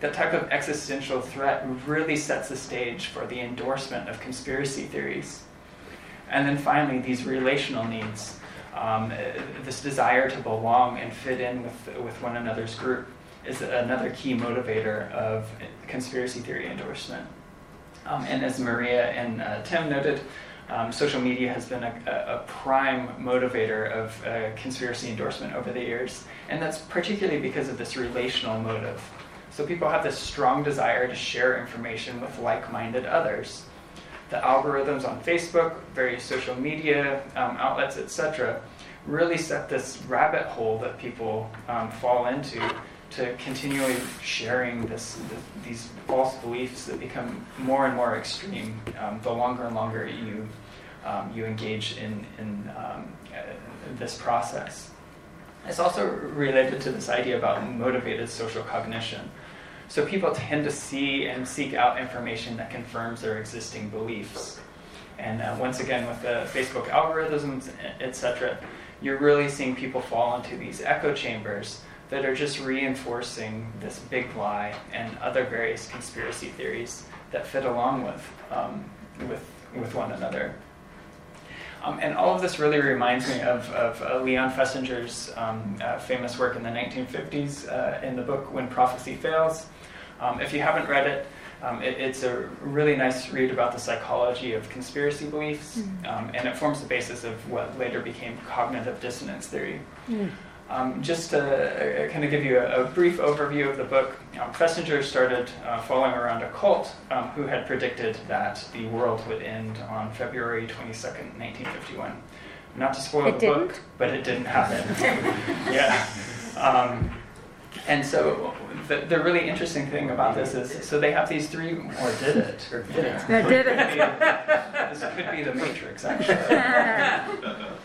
That type of existential threat really sets the stage for the endorsement of conspiracy theories. And then finally, these relational needs, um, this desire to belong and fit in with, with one another's group, is another key motivator of conspiracy theory endorsement. Um, and as Maria and uh, Tim noted, um, social media has been a, a, prime motivator of uh, conspiracy endorsement over the years, and that's particularly because of this relational motive. So people have this strong desire to share information with like minded others. The algorithms on Facebook, various social media um, outlets, etc., really set this rabbit hole that people um, fall into to continually sharing this, the, these false beliefs that become more and more extreme um, the longer and longer you, um, you engage in, in um, uh, this process. It's also related to this idea about motivated social cognition. So people tend to see and seek out information that confirms their existing beliefs. And uh, once again, with the Facebook algorithms, etc., you're really seeing people fall into these echo chambers that are just reinforcing this big lie and other various conspiracy theories that fit along with, um, with, with one another. Um, and all of this really reminds me of, of uh, Leon Festinger's um, uh, famous work in the 1950s uh, in the book When Prophecy Fails. Um, if you haven't read it, um, it, it's a really nice read about the psychology of conspiracy beliefs, um, and it forms the basis of what later became cognitive dissonance theory. Um, just to uh, kind of give you a, a, brief overview of the book, um, Festinger started uh, following around a cult um, who had predicted that the world would end on February 22nd, 1951. Not to spoil It the didn't? book, but it didn't happen. yeah. Um, and so the, the really interesting thing about this is, so they have these three, or did it? Or did it? I did it. this could be the Matrix, actually.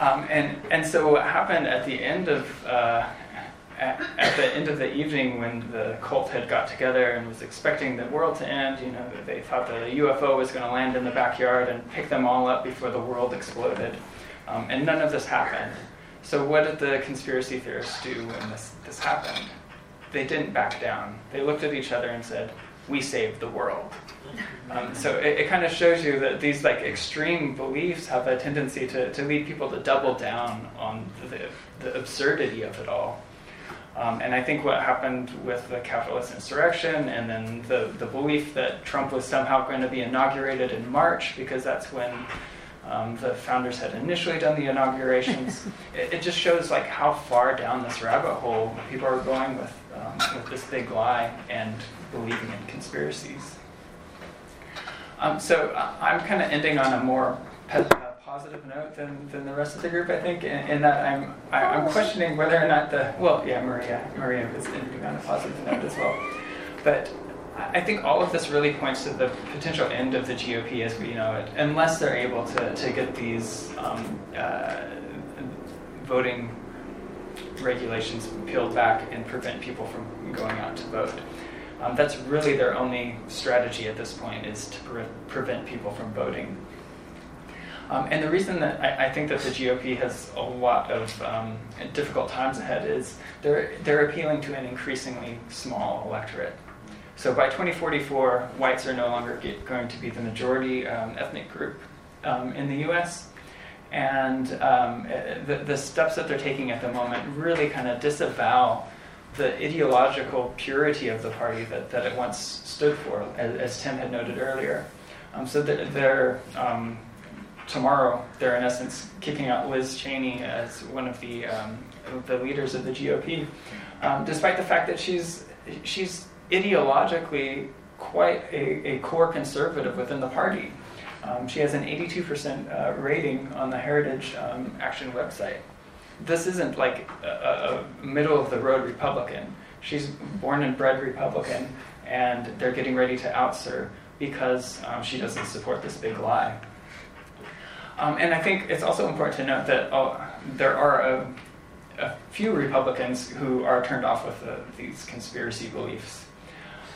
Um, and and so what happened at the end of uh, at, at the end of the evening when the cult had got together and was expecting the world to end, you know, they thought that a UFO was going to land in the backyard and pick them all up before the world exploded, um, and none of this happened. So what did the conspiracy theorists do when this this happened? They didn't back down. They looked at each other and said, we saved the world. Um, so it, it kind of shows you that these like extreme beliefs have a tendency to, to lead people to double down on the, the absurdity of it all. Um, and I think what happened with the capitalist insurrection and then the, the belief that Trump was somehow going to be inaugurated in March because that's when um, the founders had initially done the inaugurations. it, it, just shows like how far down this rabbit hole people are going with, um, with this big lie and believing in conspiracies. Um, so I'm kind of ending on a more uh, positive note than, than the rest of the group, I think, in, in that I'm I, am i am questioning whether or not the well, yeah, Maria Maria was ending on a positive note as well, but I think all of this really points to the potential end of the GOP as we know it, unless they're able to, to get these um, uh, voting regulations peeled back and prevent people from going out to vote. Um, that's really their only strategy at this point is to pre- prevent people from voting. Um, and the reason that I, I, think that the GOP has a lot of um, difficult times ahead is they're, they're appealing to an increasingly small electorate. So by 2044, whites are no longer get, going to be the majority um, ethnic group um, in the US. And um, eh, the, the steps that they're taking at the moment really kind of disavow the ideological purity of the party that, that it once stood for, as, as Tim had noted earlier. Um, so they're, they're um, tomorrow, they're in essence kicking out Liz Cheney as one of the, um, the leaders of the GOP, um, despite the fact that she's, she's ideologically quite a, a core conservative within the party. Um, she has an 82% uh, rating on the Heritage um, Action website. This isn't like a, a middle of the road Republican. She's born and bred Republican, and they're getting ready to oust her because um, she doesn't support this big lie. Um, and I think it's also important to note that oh, there are a, a, few Republicans who are turned off with the, these conspiracy beliefs.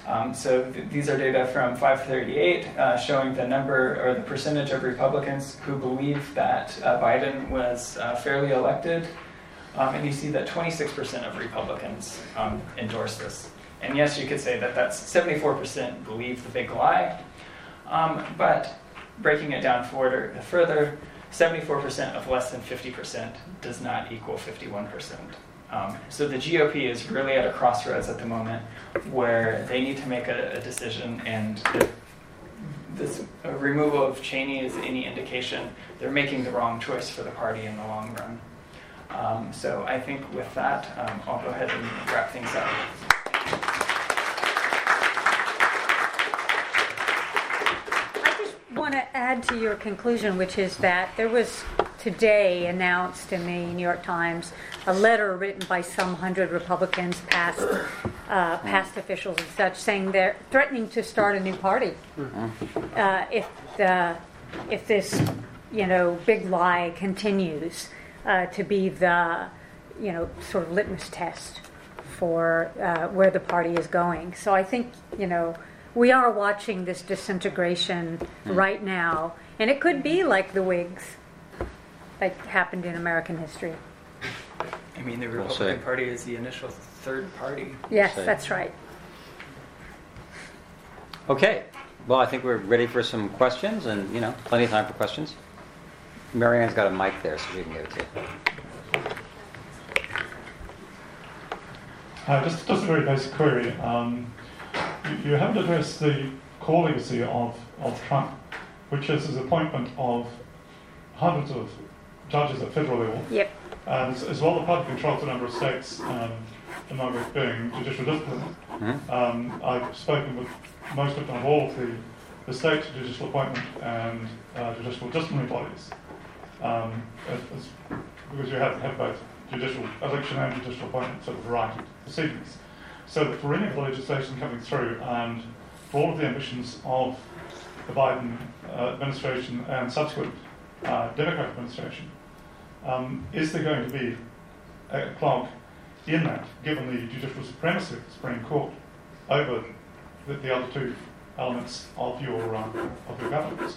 Um, so th- these are data from 538 uh, showing the number or the percentage of Republicans who believe that uh, Biden was uh, fairly elected. Um, and you see that 26% of Republicans um, endorse this. And yes, you could say that that's 74% believe the big lie. Um, but breaking it down further, further 74% of less than 50% does not equal 51%. Um, so the GOP is really at a crossroads at the moment where they need to make a, a decision, and if this removal of Cheney is any indication, they're making the wrong choice for the party in the long run. Um, so I think with that, um, I'll go ahead and wrap things up. Want to add to your conclusion, which is that there was today announced in the New York Times a letter written by some hundred Republicans, past uh, past officials and such, saying they're threatening to start a new party uh, if the if this you know big lie continues uh, to be the you know sort of litmus test for uh, where the party is going. So I think you know we are watching this disintegration right now, and it could be like the Whigs that happened in American history. I mean, the Republican Party is the initial third party. Yes, that's right. Okay. Well, I think we're ready for some questions, and you know, plenty of time for questions. Marianne's got a mic there, so we can get it to you. Uh, just, just a very basic query. Um, you, you, haven't addressed the core legacy of, of Trump, which is his appointment of hundreds of judges at federal level. Yep. And as well, the party controls a number of states, um, among it being judicial discipline. Mm-hmm. Um, I've spoken with most, if not all, of the, the state judicial appointment and uh, judicial disciplinary bodies. Um, as, as, because you have, have both judicial election and judicial appointment sort of variety of proceedings. So the the legislation coming through and for all of the ambitions of the Biden uh, administration and subsequent uh, Democratic administration, um, is there going to be a clog in that, given the judicial supremacy of the Supreme Court over the, the other two elements of your um, of your governance?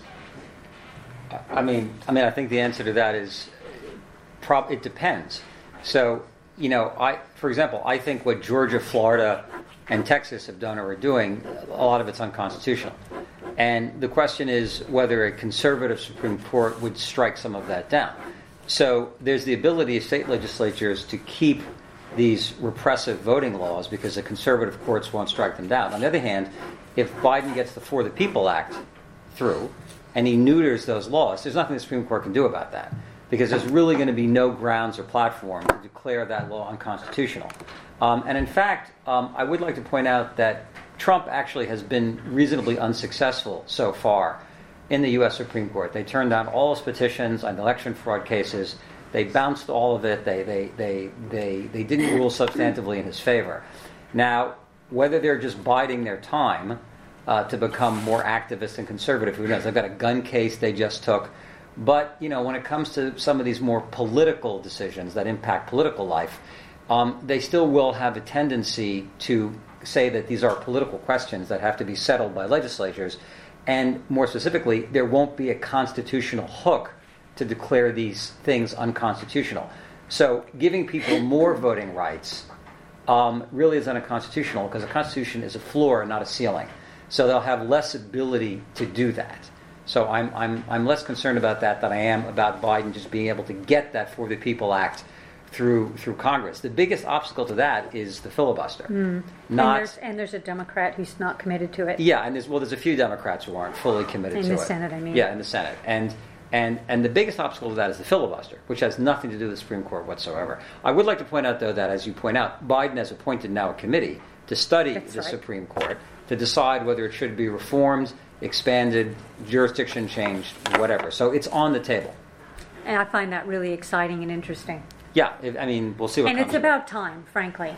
I mean, I mean, I think the answer to that is, prob- it depends. So, you know, I, for example, I think what Georgia, Florida, and Texas have done or are doing, a lot of it's unconstitutional. And the question is whether a conservative Supreme Court would strike some of that down. So there's the ability of state legislatures to keep these repressive voting laws because the conservative courts won't strike them down. On the other hand, if Biden gets the For the People Act through and he neuters those laws, there's nothing the Supreme Court can do about that because there's really going to be no grounds or platform to declare that law unconstitutional. Um, and in fact, um, I would like to point out that Trump actually has been reasonably unsuccessful so far in the U.S. Supreme Court. They turned down all his petitions on election fraud cases. They bounced all of it. They, they, they, they, they didn't rule substantively in his favor. Now, whether they're just biding their time uh, to become more activist and conservative, who knows? They've got a gun case they just took. But, you know, when it comes to some of these more political decisions that impact political life, um, they still will have a tendency to say that these are political questions that have to be settled by legislatures. And more specifically, there won't be a constitutional hook to declare these things unconstitutional. So, giving people more voting rights um, really is unconstitutional because the Constitution is a floor, not a ceiling. So, they'll have less ability to do that. So, I'm, I'm, I'm less concerned about that than I am about Biden just being able to get that For the People Act through through Congress. The biggest obstacle to that is the filibuster. Mm. Not and, there's, and there's a Democrat who's not committed to it. yeah, and there's well, there's a few Democrats who aren't fully committed In to the it. Senate, I mean. Yeah, in the Senate, and and and the biggest obstacle to that is the filibuster, which has nothing to do with the Supreme Court whatsoever. I would like to point out, though, that as you point out, Biden has appointed now a committee to study That's the right. Supreme Court to decide whether it should be reformed, expanded, jurisdiction changed, whatever. So it's on the table. And I find that really exciting and interesting. Yeah, I mean, we'll see what. And comes it's of it. about time, frankly.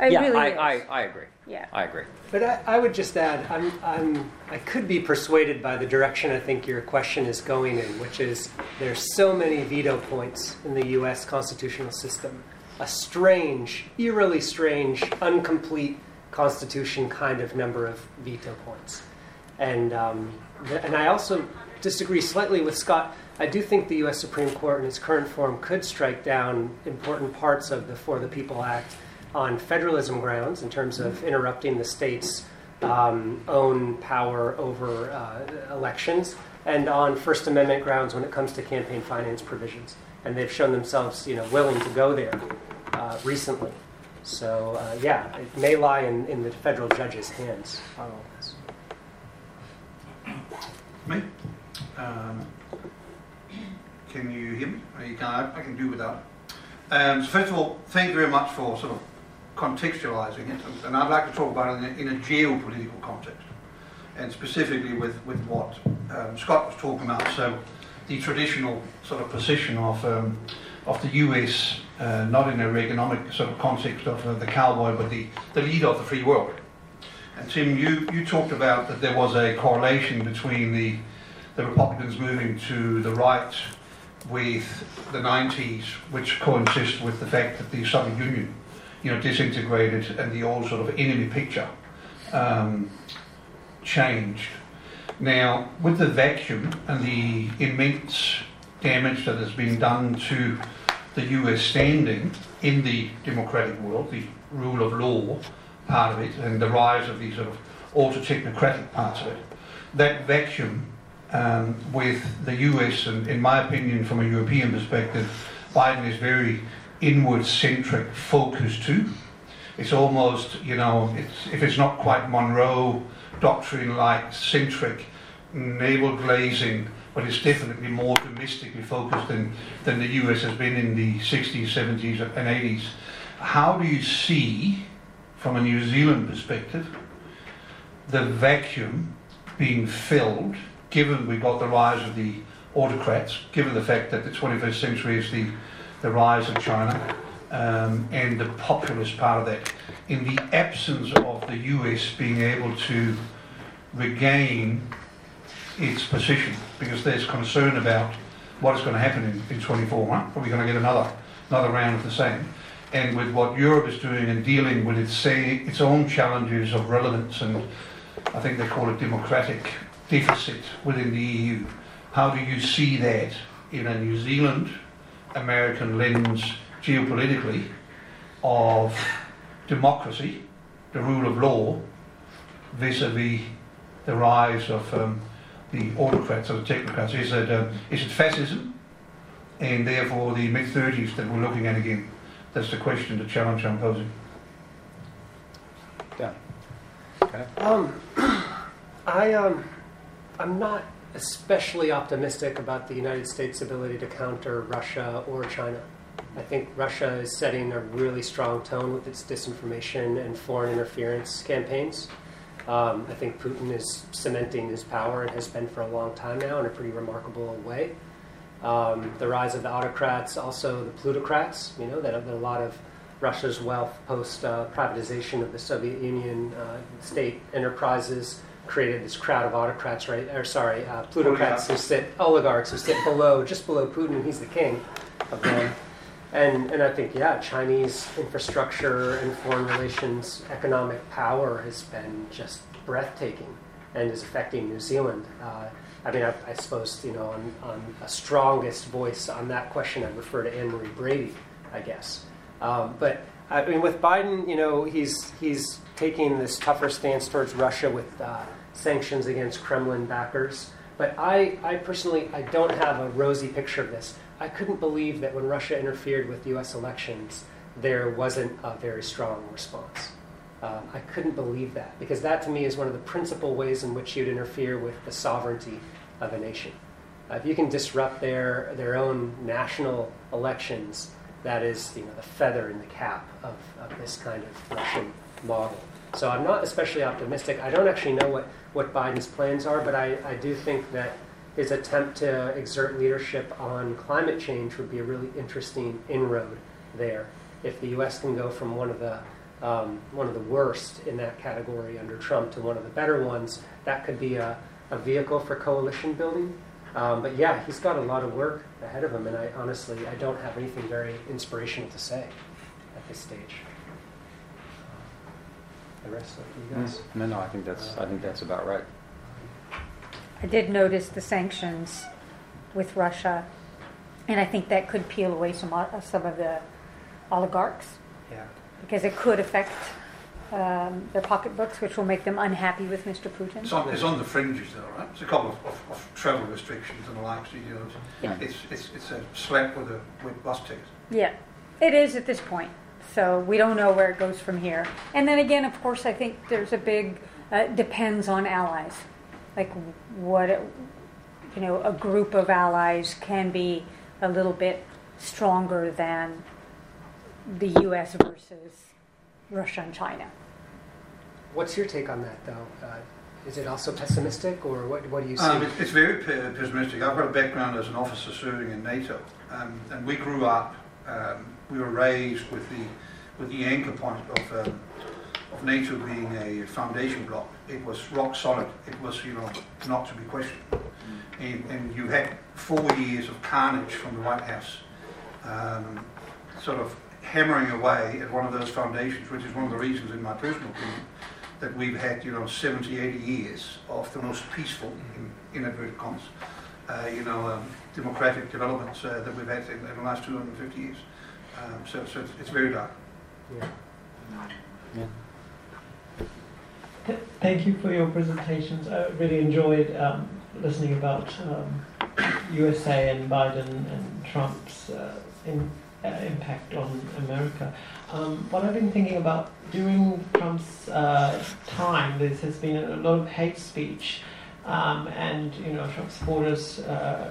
It yeah, really I, is. I, I agree. Yeah. I agree. But I, I would just add, I'm, I'm, I could be persuaded by the direction I think your question is going in, which is there's so many veto points in the U.S. constitutional system. A strange, eerily strange, incomplete constitution kind of number of veto points. And, um, th- and I also disagree slightly with Scott. I do think the U.S. Supreme Court in its current form could strike down important parts of the For the People Act on federalism grounds in terms of interrupting the state's um, own power over uh, elections, and on First Amendment grounds when it comes to campaign finance provisions. And they've shown themselves, you know, willing to go there uh, recently. So uh, yeah, it may lie in, in the federal judge's hands. Me? Um, can you hear me? You can, I I can do without. Um, so first of all, thank you very much for sort of contextualising it, and, and I'd like to talk about it in a, in a geopolitical context, and specifically with, with what um, Scott was talking about. So the traditional sort of position of um, of the US, uh, not in a economic sort of context of uh, the cowboy, but the, the leader of the free world. Tim, you, you talked about that there was a correlation between the, the Republicans moving to the right with the 90s, which coincides with the fact that the Soviet Union, you know, disintegrated and the old sort of enemy picture um, changed. Now, with the vacuum and the immense damage that has been done to the US standing in the democratic world, the rule of law part of it, and the rise of the sort of ultra technocratic parts of it, that vacuum um, with the US, and in my opinion, from a European perspective, Biden is very inward centric focused too. It's almost, you know, it's, if it's not quite Monroe doctrine like centric, navel glazing, but it's definitely more domestically focused than, than the US has been in the 60s, 70s, and 80s. How do you see, from a New Zealand perspective, the vacuum being filled, given we got the rise of the autocrats, given the fact that the 21st century is the, the rise of China, um, and the populist part of that, in the absence of the US being able to regain its position, because there's concern about what is going to happen in, in 24 months. Are we going to get another another round of the same? And with what Europe is doing and dealing with its say, its own challenges of relevance and I think they call it democratic deficit within the EU. How do you see that in a New Zealand American lens geopolitically of democracy the rule of law vis-a-vis the rise of um, the autocrats or the technocrats? Is it, um, is it fascism? And therefore the mid-30s that we're looking at again? That's the question, the challenge I'm posing. Yeah. Okay. Um, I um, I'm not especially optimistic about the United States' ability to counter Russia or China. I think Russia is setting a really strong tone with its disinformation and foreign interference campaigns. Um, I think Putin is cementing his power and has been for a long time now in a pretty remarkable way. Um, the rise of the autocrats, also the plutocrats, you know, that, a lot of Russia's wealth post uh, privatization of the Soviet Union uh, state enterprises created this crowd of autocrats, right? Or sorry, uh, plutocrats who sit oligarchs who sit below, just below Putin. He's the king of them. And and I think yeah, Chinese infrastructure and foreign relations economic power has been just breathtaking and is affecting New Zealand. Uh, I mean, I, I, suppose you know, on, on a strongest voice on that question, I'd refer to Anne Marie Brady, I guess. Um, but I mean, with Biden, you know, he's he's taking this tougher stance towards Russia with uh, sanctions against Kremlin backers. But I, I personally, I don't have a rosy picture of this. I couldn't believe that when Russia interfered with U.S. elections, there wasn't a very strong response. Um, I couldn't believe that because that to me is one of the principal ways in which you'd interfere with the sovereignty of a nation. Uh, if you can disrupt their their own national elections, that is you know the feather in the cap of, of this kind of Russian model. So I'm not especially optimistic. I don't actually know what, what Biden's plans are, but I, I do think that his attempt to exert leadership on climate change would be a really interesting inroad there. If the U.S. can go from one of the um, one of the worst in that category under Trump to one of the better ones, that could be a, a vehicle for coalition building. Um, but yeah, he's got a lot of work ahead of him, and I honestly I don't have anything very inspirational to say at this stage. The rest of you guys. Mm. No, no, I think that's I think that's about right. I did notice the sanctions with Russia, and I think that could peel away some some of the oligarchs. Yeah. Because it could affect um, their pocketbooks, which will make them unhappy with Mr. Putin. It's on, it's on the fringes, though, right? It's a couple of, of, of travel restrictions and the like. So, you know, it's, Yeah. it's, it's, it's a slap with a with bus ticket. Yeah, it is at this point. So we don't know where it goes from here. And then again, of course, I think there's a big uh, depends on allies. Like what, it, you know, a group of allies can be a little bit stronger than the U.S. versus Russia and China. What's your take on that, though? Uh, is it also pessimistic, or what, what do you see? Um, it, it's very pe- pessimistic. I've got a background as an officer serving in NATO, um, and we grew up. Um, we were raised with the with the anchor point of um, of NATO being a foundation block. It was rock solid. It was you know not to be questioned. And, and you had four years of carnage from the White House, um, sort of hammering away at one of those foundations, which is one of the reasons, in my personal opinion, that we've had, you know, 70, 80 years of the most peaceful, in, in inverted commas, uh, you know, um, democratic developments uh, that we've had in, in, the last 250 years. Um, so, so it's, it's, very dark. Yeah. Yeah. Thank you for your presentations. I really enjoyed um, listening about um, USA and Biden and Trump's uh, in, uh, impact on America. Um, what I've been thinking about during Trump's uh, time, there has been a lot of hate speech, um, and you know Trump supporters uh,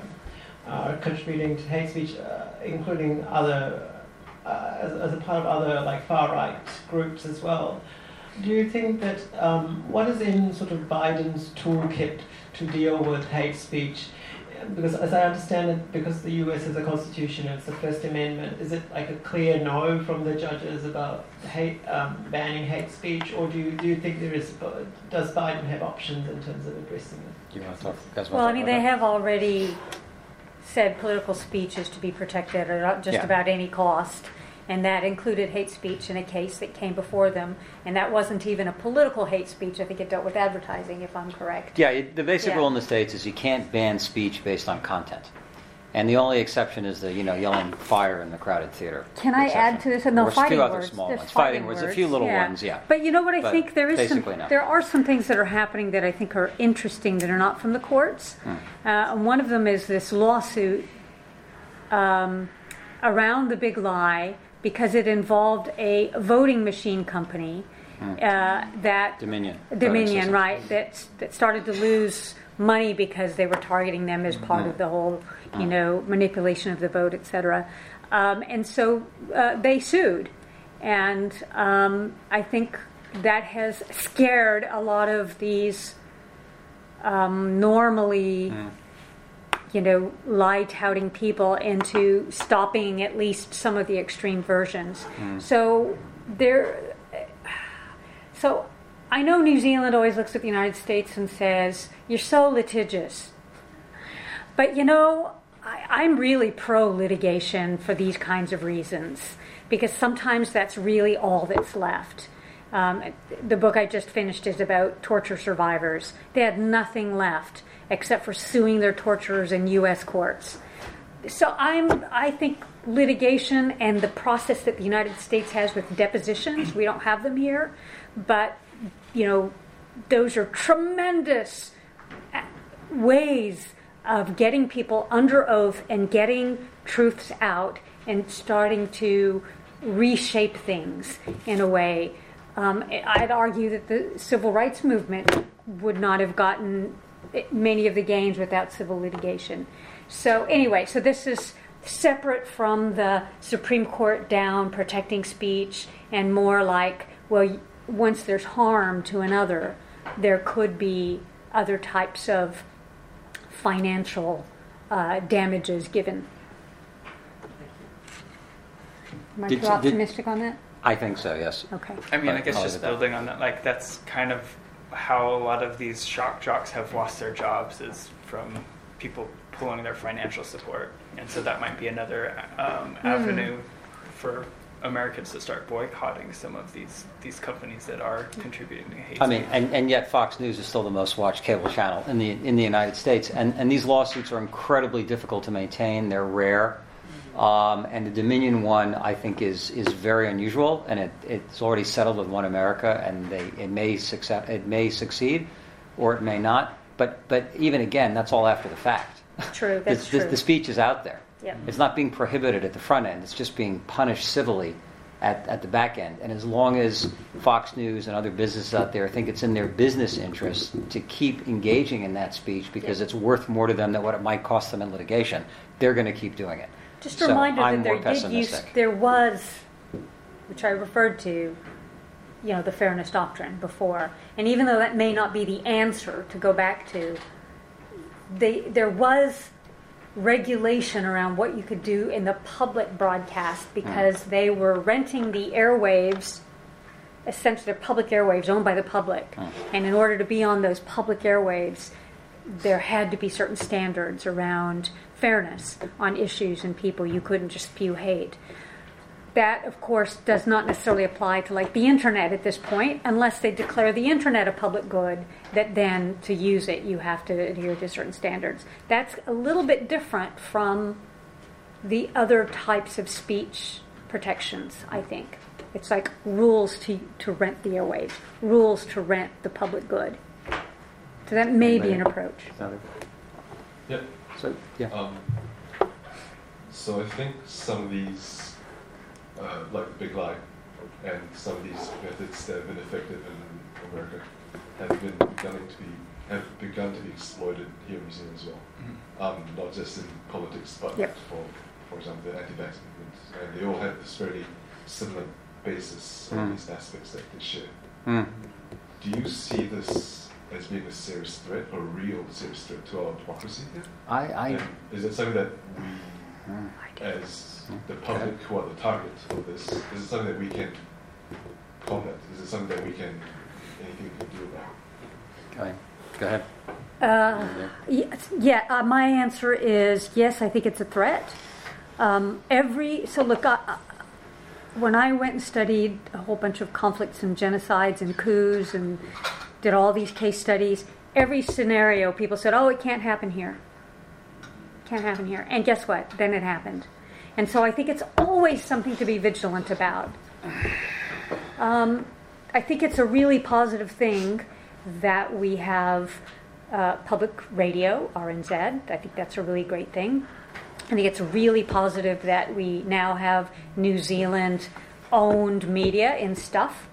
are contributing to hate speech, uh, including other uh, as, as, a part of other like far right groups as well. Do you think that um, what is in sort of Biden's toolkit to deal with hate speech? Because as I understand it, because the U.S. has a constitution, it's the First Amendment. Is it like a clear no from the judges about hate um, banning hate speech, or do you do you think there is? Does Biden have options in terms of addressing it? Do you want to talk? Guys well, I mean, they have already said political speech is to be protected at just yeah. about any cost and that included hate speech in a case that came before them, and that wasn't even a political hate speech. I think it dealt with advertising, if I'm correct. Yeah, it, the basic yeah. rule in the states is you can't ban speech based on content. And the only exception is the, you know, yelling fire in the crowded theater. Can I exception. add to this? No, Or a fighting few other words. small There's ones. Fighting words, a few little ones, yeah. But you know what I But think there is some, no. there are some things that are happening that I think are interesting that are not from the courts. Hmm. Uh, and one of them is this lawsuit um, around the big lie because it involved a voting machine company Hmm. uh, that Dominion. Dominion, right? That that started to lose money because they were targeting them as part of the whole, you know, manipulation of the vote, et cetera. Um, and so uh, they sued, and um, I think that has scared a lot of these um, normally. You know, lie touting people into stopping at least some of the extreme versions. So there, so I know New Zealand always looks at the United States and says, You're so litigious. But you know, I, I'm really pro litigation for these kinds of reasons because sometimes that's really all that's left. Um, the book I just finished is about torture survivors. They had nothing left except for suing their torturers in U.S. courts. So I'm, I think litigation and the process that the United States has with depositions, we don't have them here, but you know, those are tremendous uh, ways of getting people under oath and getting truths out and starting to reshape things in a way. Um, I'd argue that the civil rights movement would not have gotten many of the gains without civil litigation. So, anyway, so this is separate from the Supreme Court down protecting speech and more like, well, once there's harm to another, there could be other types of financial uh, damages given. Am I Did- too did- optimistic on that? I think so, yes. Okay. I mean, I But guess I'll just leave it at that. building on that, like that's kind of how a lot of these shock jocks have lost their jobs is from people pulling their financial support, and so that might be another um, Hmm. avenue for Americans to start boycotting some of these these companies that are contributing to hate I mean, and, and yet Fox News is still the most watched cable channel in the in the United States, and and these lawsuits are incredibly difficult to maintain. They're rare, um, and the Dominion one I think is is very unusual, and it, it's already settled with One America, and they it may succeed it may succeed, or it may not. But but even again, that's all after the fact. True, The- that's the, true. the speech is out there. Yep. It's not being prohibited at the front end. It's just being punished civilly at, at the back end. And as long as Fox News and other businesses out there think it's in their business interest to keep engaging in that speech because it's worth more to them than what it might cost them in litigation, they're going to keep doing it. Just a So reminder I'm that there did use, there was, which I referred to, you know, the fairness doctrine before. And even though that may not be the answer to go back to, they, there was regulation around what you could do in the public broadcast hmm. because they were renting the airwaves essentially they're public airwaves owned by the public. Hmm. And in order to be on those public airwaves there had to be certain standards around fairness on issues and people you couldn't just spew hate. That of course does not necessarily apply to like the internet at this point unless they declare the internet a public good that then to use it you have to adhere to certain standards. That's a little bit different from the other types of speech protections i think. It's like rules to, to rent the airwaves rules to rent the public good. So that may be an approach. Yep. So, yeah. Um, so I think some of these, uh, like the Big Lie, and some of these methods that have been effective in America have been beginning to be have begun to be exploited here in New Zealand as well. Um, not just in politics, but Yep. for for example the anti-vax movement, and they all have this very similar basis, Mm. at least aspects that they share. Mm. Do you see this as being a serious threat, a real serious threat to our democracy here? I, I, is it something that we, Mm. as the public who are the target of this, is it something that we can combat? Is it something that we can, anything we can do about? go ahead. Go ahead. Uh, yes, yeah, uh, my answer is yes, I think it's a threat. Um, every so look, I, I- when I went and studied a whole bunch of conflicts and genocides and coups and did all these case studies, every scenario people said, "Oh, it can't happen here. can't happen here. And guess what? Then it happened. And so I think it's always something to be vigilant about. Um, I think it's a really positive thing that we have uh, public radio, RNZ. I think that's a really great thing. I think it's really positive that we now have New Zealand owned media in stuff.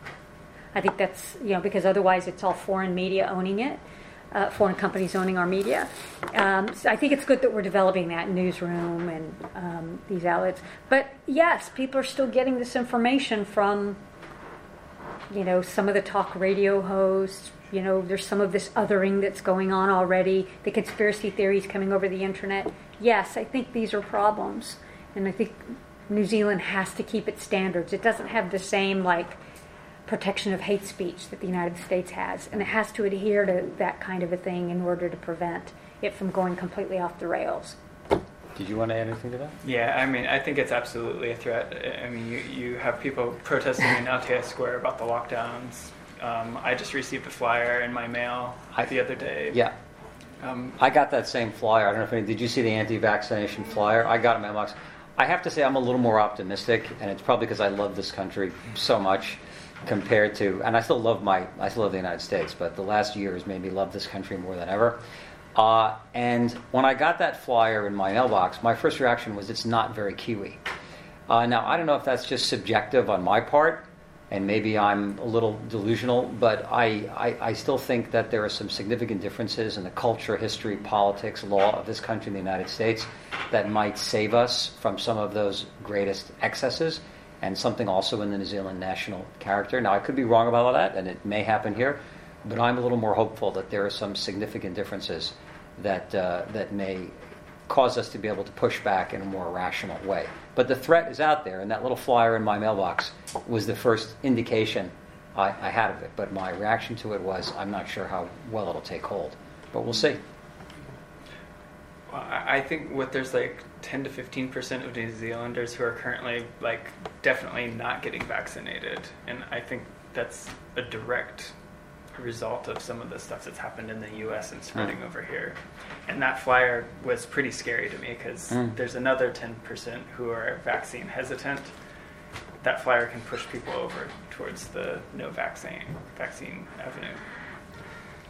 I think that's, you know, because otherwise it's all foreign media owning it, uh, foreign companies owning our media. Um, so I think it's good that we're developing that newsroom and um, these outlets. But yes, people are still getting this information from, you know, some of the talk radio hosts. You know, there's some of this othering that's going on already, the conspiracy theories coming over the internet. Yes, I think these are problems. And I think New Zealand has to keep its standards. It doesn't have the same, like, protection of hate speech that the United States has, and it has to adhere to that kind of a thing in order to prevent it from going completely off the rails. Did you want to add anything to that? Yeah, I mean, I think it's absolutely a threat. I mean, you, you have people protesting in Aotea Square about the lockdowns. Um, I just received a flyer in my mail I- the other day. Yeah, Um, I got that same flyer. I don't know if any, did you see the anti-vaccination flyer? I got it in my box. I have to say I'm a little more optimistic, and it's probably because I love this country so much compared to, and I still love my, I still love the United States, but the last year has made me love this country more than ever. Uh, and when I got that flyer in my mailbox, my first reaction was it's not very Kiwi. Uh, now I don't know if that's just subjective on my part, and maybe I'm a little delusional, but I, I, I still think that there are some significant differences in the culture, history, politics, law of this country the United States that might save us from some of those greatest excesses, and something also in the New Zealand national character. Now, I could be wrong about all that, and it may happen here, but I'm a little more hopeful that there are some significant differences that, uh, that may cause us to be able to push back in a more rational way. But the threat is out there, and that little flyer in my mailbox was the first indication I, I had of it. But my reaction to it was, I'm not sure how well it'll take hold. But we'll see. I I think what there's like 10 to 15 percent of New Zealanders who are currently like definitely not getting vaccinated, and I think that's a direct result of some of the stuff that's happened in the U.S. and spreading over here. And that flyer was pretty scary to me because Mm. there's another 10 percent who are vaccine hesitant. That flyer can push people over towards the no vaccine vaccine avenue.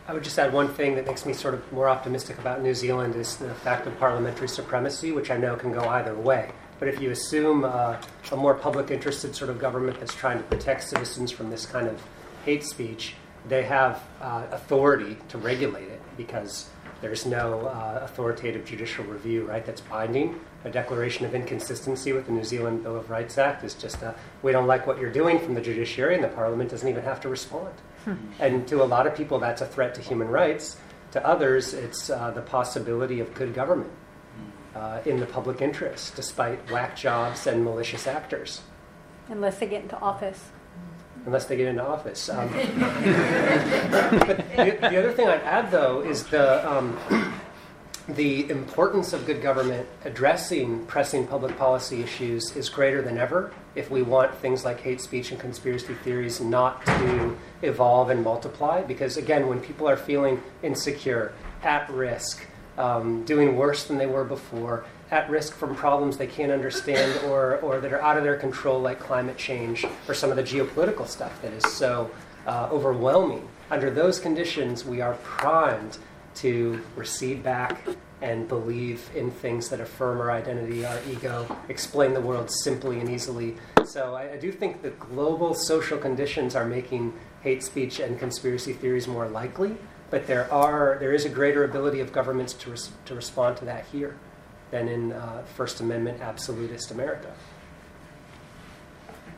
I would just add one thing that makes me sort of more optimistic about New Zealand is the fact of parliamentary supremacy, which I know can go either way. But if you assume uh, a more public interested sort of government that's trying to protect citizens from this kind of hate speech, they have uh, authority to regulate it because there's no uh, authoritative judicial review, right, that's binding. A declaration of inconsistency with the New Zealand Bill of Rights Act is just a, we don't like what you're doing from the judiciary, and the parliament doesn't even have to respond. And to a lot of people, that's a threat to human rights. To others, it's uh, the possibility of good government uh, in the public interest, despite whack jobs and malicious actors, Unless they get into office. unless they get into office. Um, but the, the other thing I'd add, though, is the um, the importance of good government addressing pressing public policy issues is greater than ever if we want things like hate speech and conspiracy theories not to evolve and multiply. Because again, when people are feeling insecure, at risk, um, doing worse than they were before, at risk from problems they can't understand or, or that are out of their control, like climate change or some of the geopolitical stuff that is so uh, overwhelming. Under those conditions, we are primed to recede back and believe in things that affirm our identity, our ego, explain the world simply and easily. So I, I do think the global social conditions are making hate speech and conspiracy theories more likely, but there are there is a greater ability of governments to res- to respond to that here than in uh, First Amendment absolutist America.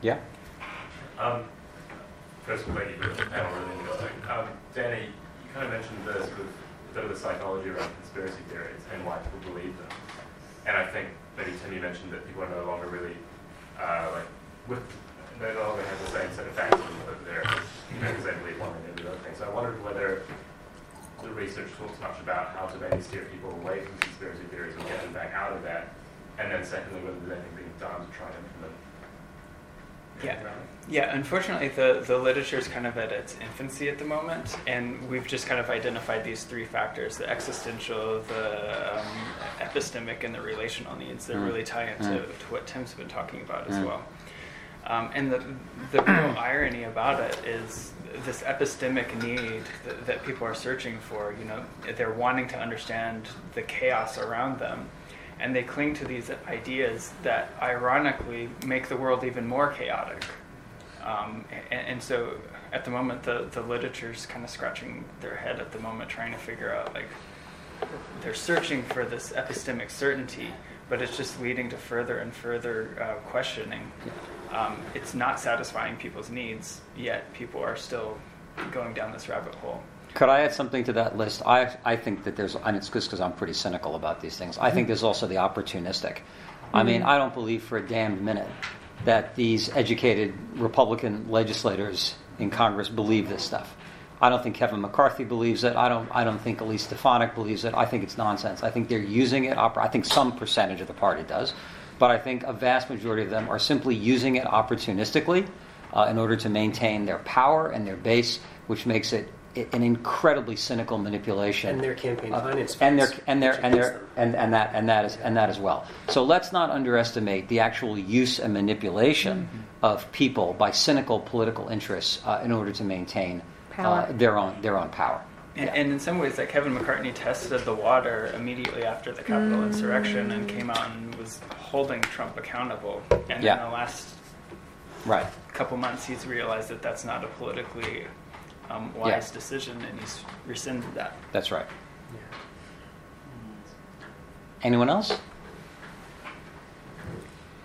Yeah? Um, first of all, thank you for the panel, really interesting. Um, Danny, you kind of mentioned the sort of a bit of the psychology around conspiracy theories and why people believe them. And I think maybe Tim, you mentioned that people are no longer really uh, like with they no longer have the same set of facts over there because they believe one and the other thing. So I wondered whether the research talks much about how to maybe steer people away from conspiracy theories and get them back out of that. And then secondly, whether there's anything being done to try and implement Yeah. Yeah, unfortunately, the, the literature is kind of at its infancy at the moment, and we've just kind of identified these three factors the existential, the um, epistemic, and the relational needs that Mm. really tie into Mm. to what Tim's been talking about as Mm. well. Um, and the, the real irony about it is this epistemic need that, that people are searching for. You know, they're wanting to understand the chaos around them, and they cling to these ideas that ironically make the world even more chaotic. Um, and, and so at the moment, the, the literature's kind of scratching their head at the moment, trying to figure out like they're searching for this epistemic certainty, but it's just leading to further and further uh, questioning. Um, it's not satisfying people's needs, yet people are still going down this rabbit hole. Could I add something to that list? I, I think that there's, and it's just because I'm pretty cynical about these things. I think there's also the opportunistic. I mean, I don't believe for a damned minute that these educated Republican legislators in Congress believe this stuff. I don't think Kevin McCarthy believes it. I don't. I don't think Elise Stefanik believes it. I think it's nonsense. I think they're using it. I think some percentage of the party does, but I think a vast majority of them are simply using it opportunistically uh, in order to maintain their power and their base, which makes it an incredibly cynical manipulation. And their campaign Uh, finance and their and their and their and, and that and that is and that as well. So let's not underestimate the actual use and manipulation of people by cynical political interests uh, in order to maintain Power. Uh, their own their own power. And, Yeah. and in some ways, like Kevin McCarthy tested the water immediately after the Capitol insurrection and came out and was holding Trump accountable. And Yeah. in the last Right. couple months, he's realized that that's not a politically um, wise decision, and he's rescinded that. That's right. Anyone else?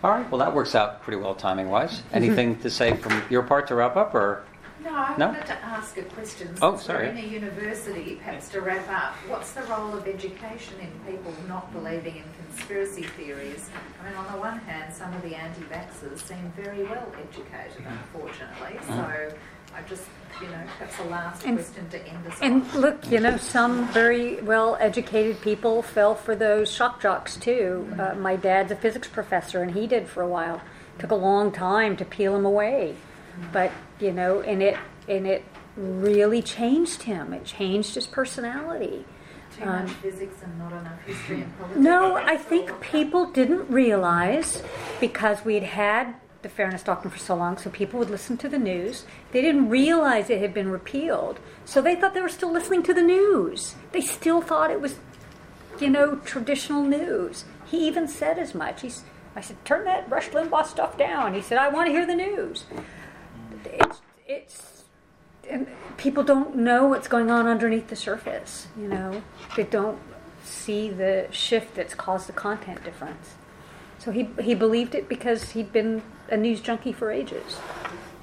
All right. Well, that works out pretty well timing wise. Anything to say from your part to wrap up, or No, I No? wanted to ask a question. Oh, sorry. We're in a university, perhaps to wrap up, what's the role of education in people not believing in conspiracy theories? I mean, on the one hand, some of the anti-vaxxers seem very well educated, mm-hmm. unfortunately. Mm-hmm. So I just, you know, that's the last And- question to end this. And off. look, you know, some very well educated people fell for those shock jocks too. Uh, mm-hmm. my dad's a physics professor, and he did for a while. Took a long time to peel him away, but you know, and it and it really changed him. It changed his personality. Too um, much physics and not enough history and politics. No, I think people didn't realize because we'd had the fairness doctrine for so long, so people would listen to the news. They didn't realize it had been repealed, so they thought they were still listening to the news. They still thought it was, you know, traditional news. He even said as much. He's, I said, turn that Rush Limbaugh stuff down. He said, I want to hear the news. It's, it's, people don't know what's going on underneath the surface. You know, they don't see the shift that's caused the content difference. So he he believed it because he'd been a news junkie for ages.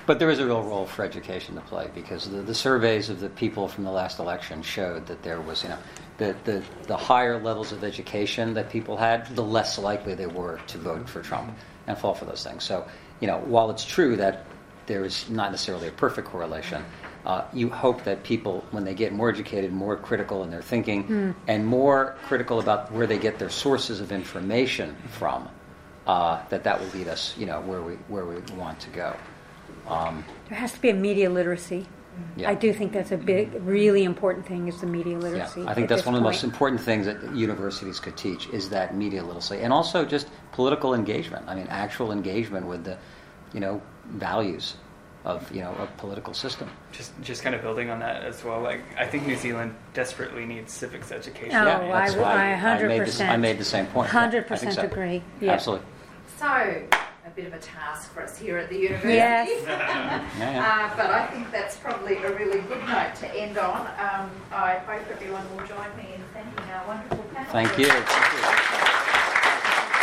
But there is a real role for education to play because the, the surveys of the people from the last election showed that there was, you know, the, the, the higher levels of education that people had, the less likely they were to vote for Trump and fall for those things. So, you know, while it's true that there is not necessarily a perfect correlation, uh, you hope that people, when they get more educated, more critical in their thinking, and more critical about where they get their sources of information from, uh, that that will lead us, you know, where we where we want to go. Um, There has to be a media literacy. yeah. I do think that's a big, really important thing is the media literacy. Yeah. I think that's one of the most important things that universities could teach is that media literacy, and also just political engagement. I mean, actual engagement with the, you know, values of you know a political system. Just, just kind of building on that as well. Like, I think New Zealand desperately needs civics education. Oh, yeah, I that's w- why I made this, I made the same point. Yeah, 100% so. agree. Yeah. Absolutely. So, a bit of a task for us here at the university. Yes. Yeah, yeah. Uh, but I think that's probably a really good note to end on. Um, I hope everyone will join me in thanking our wonderful panel. Thank you. Thank you.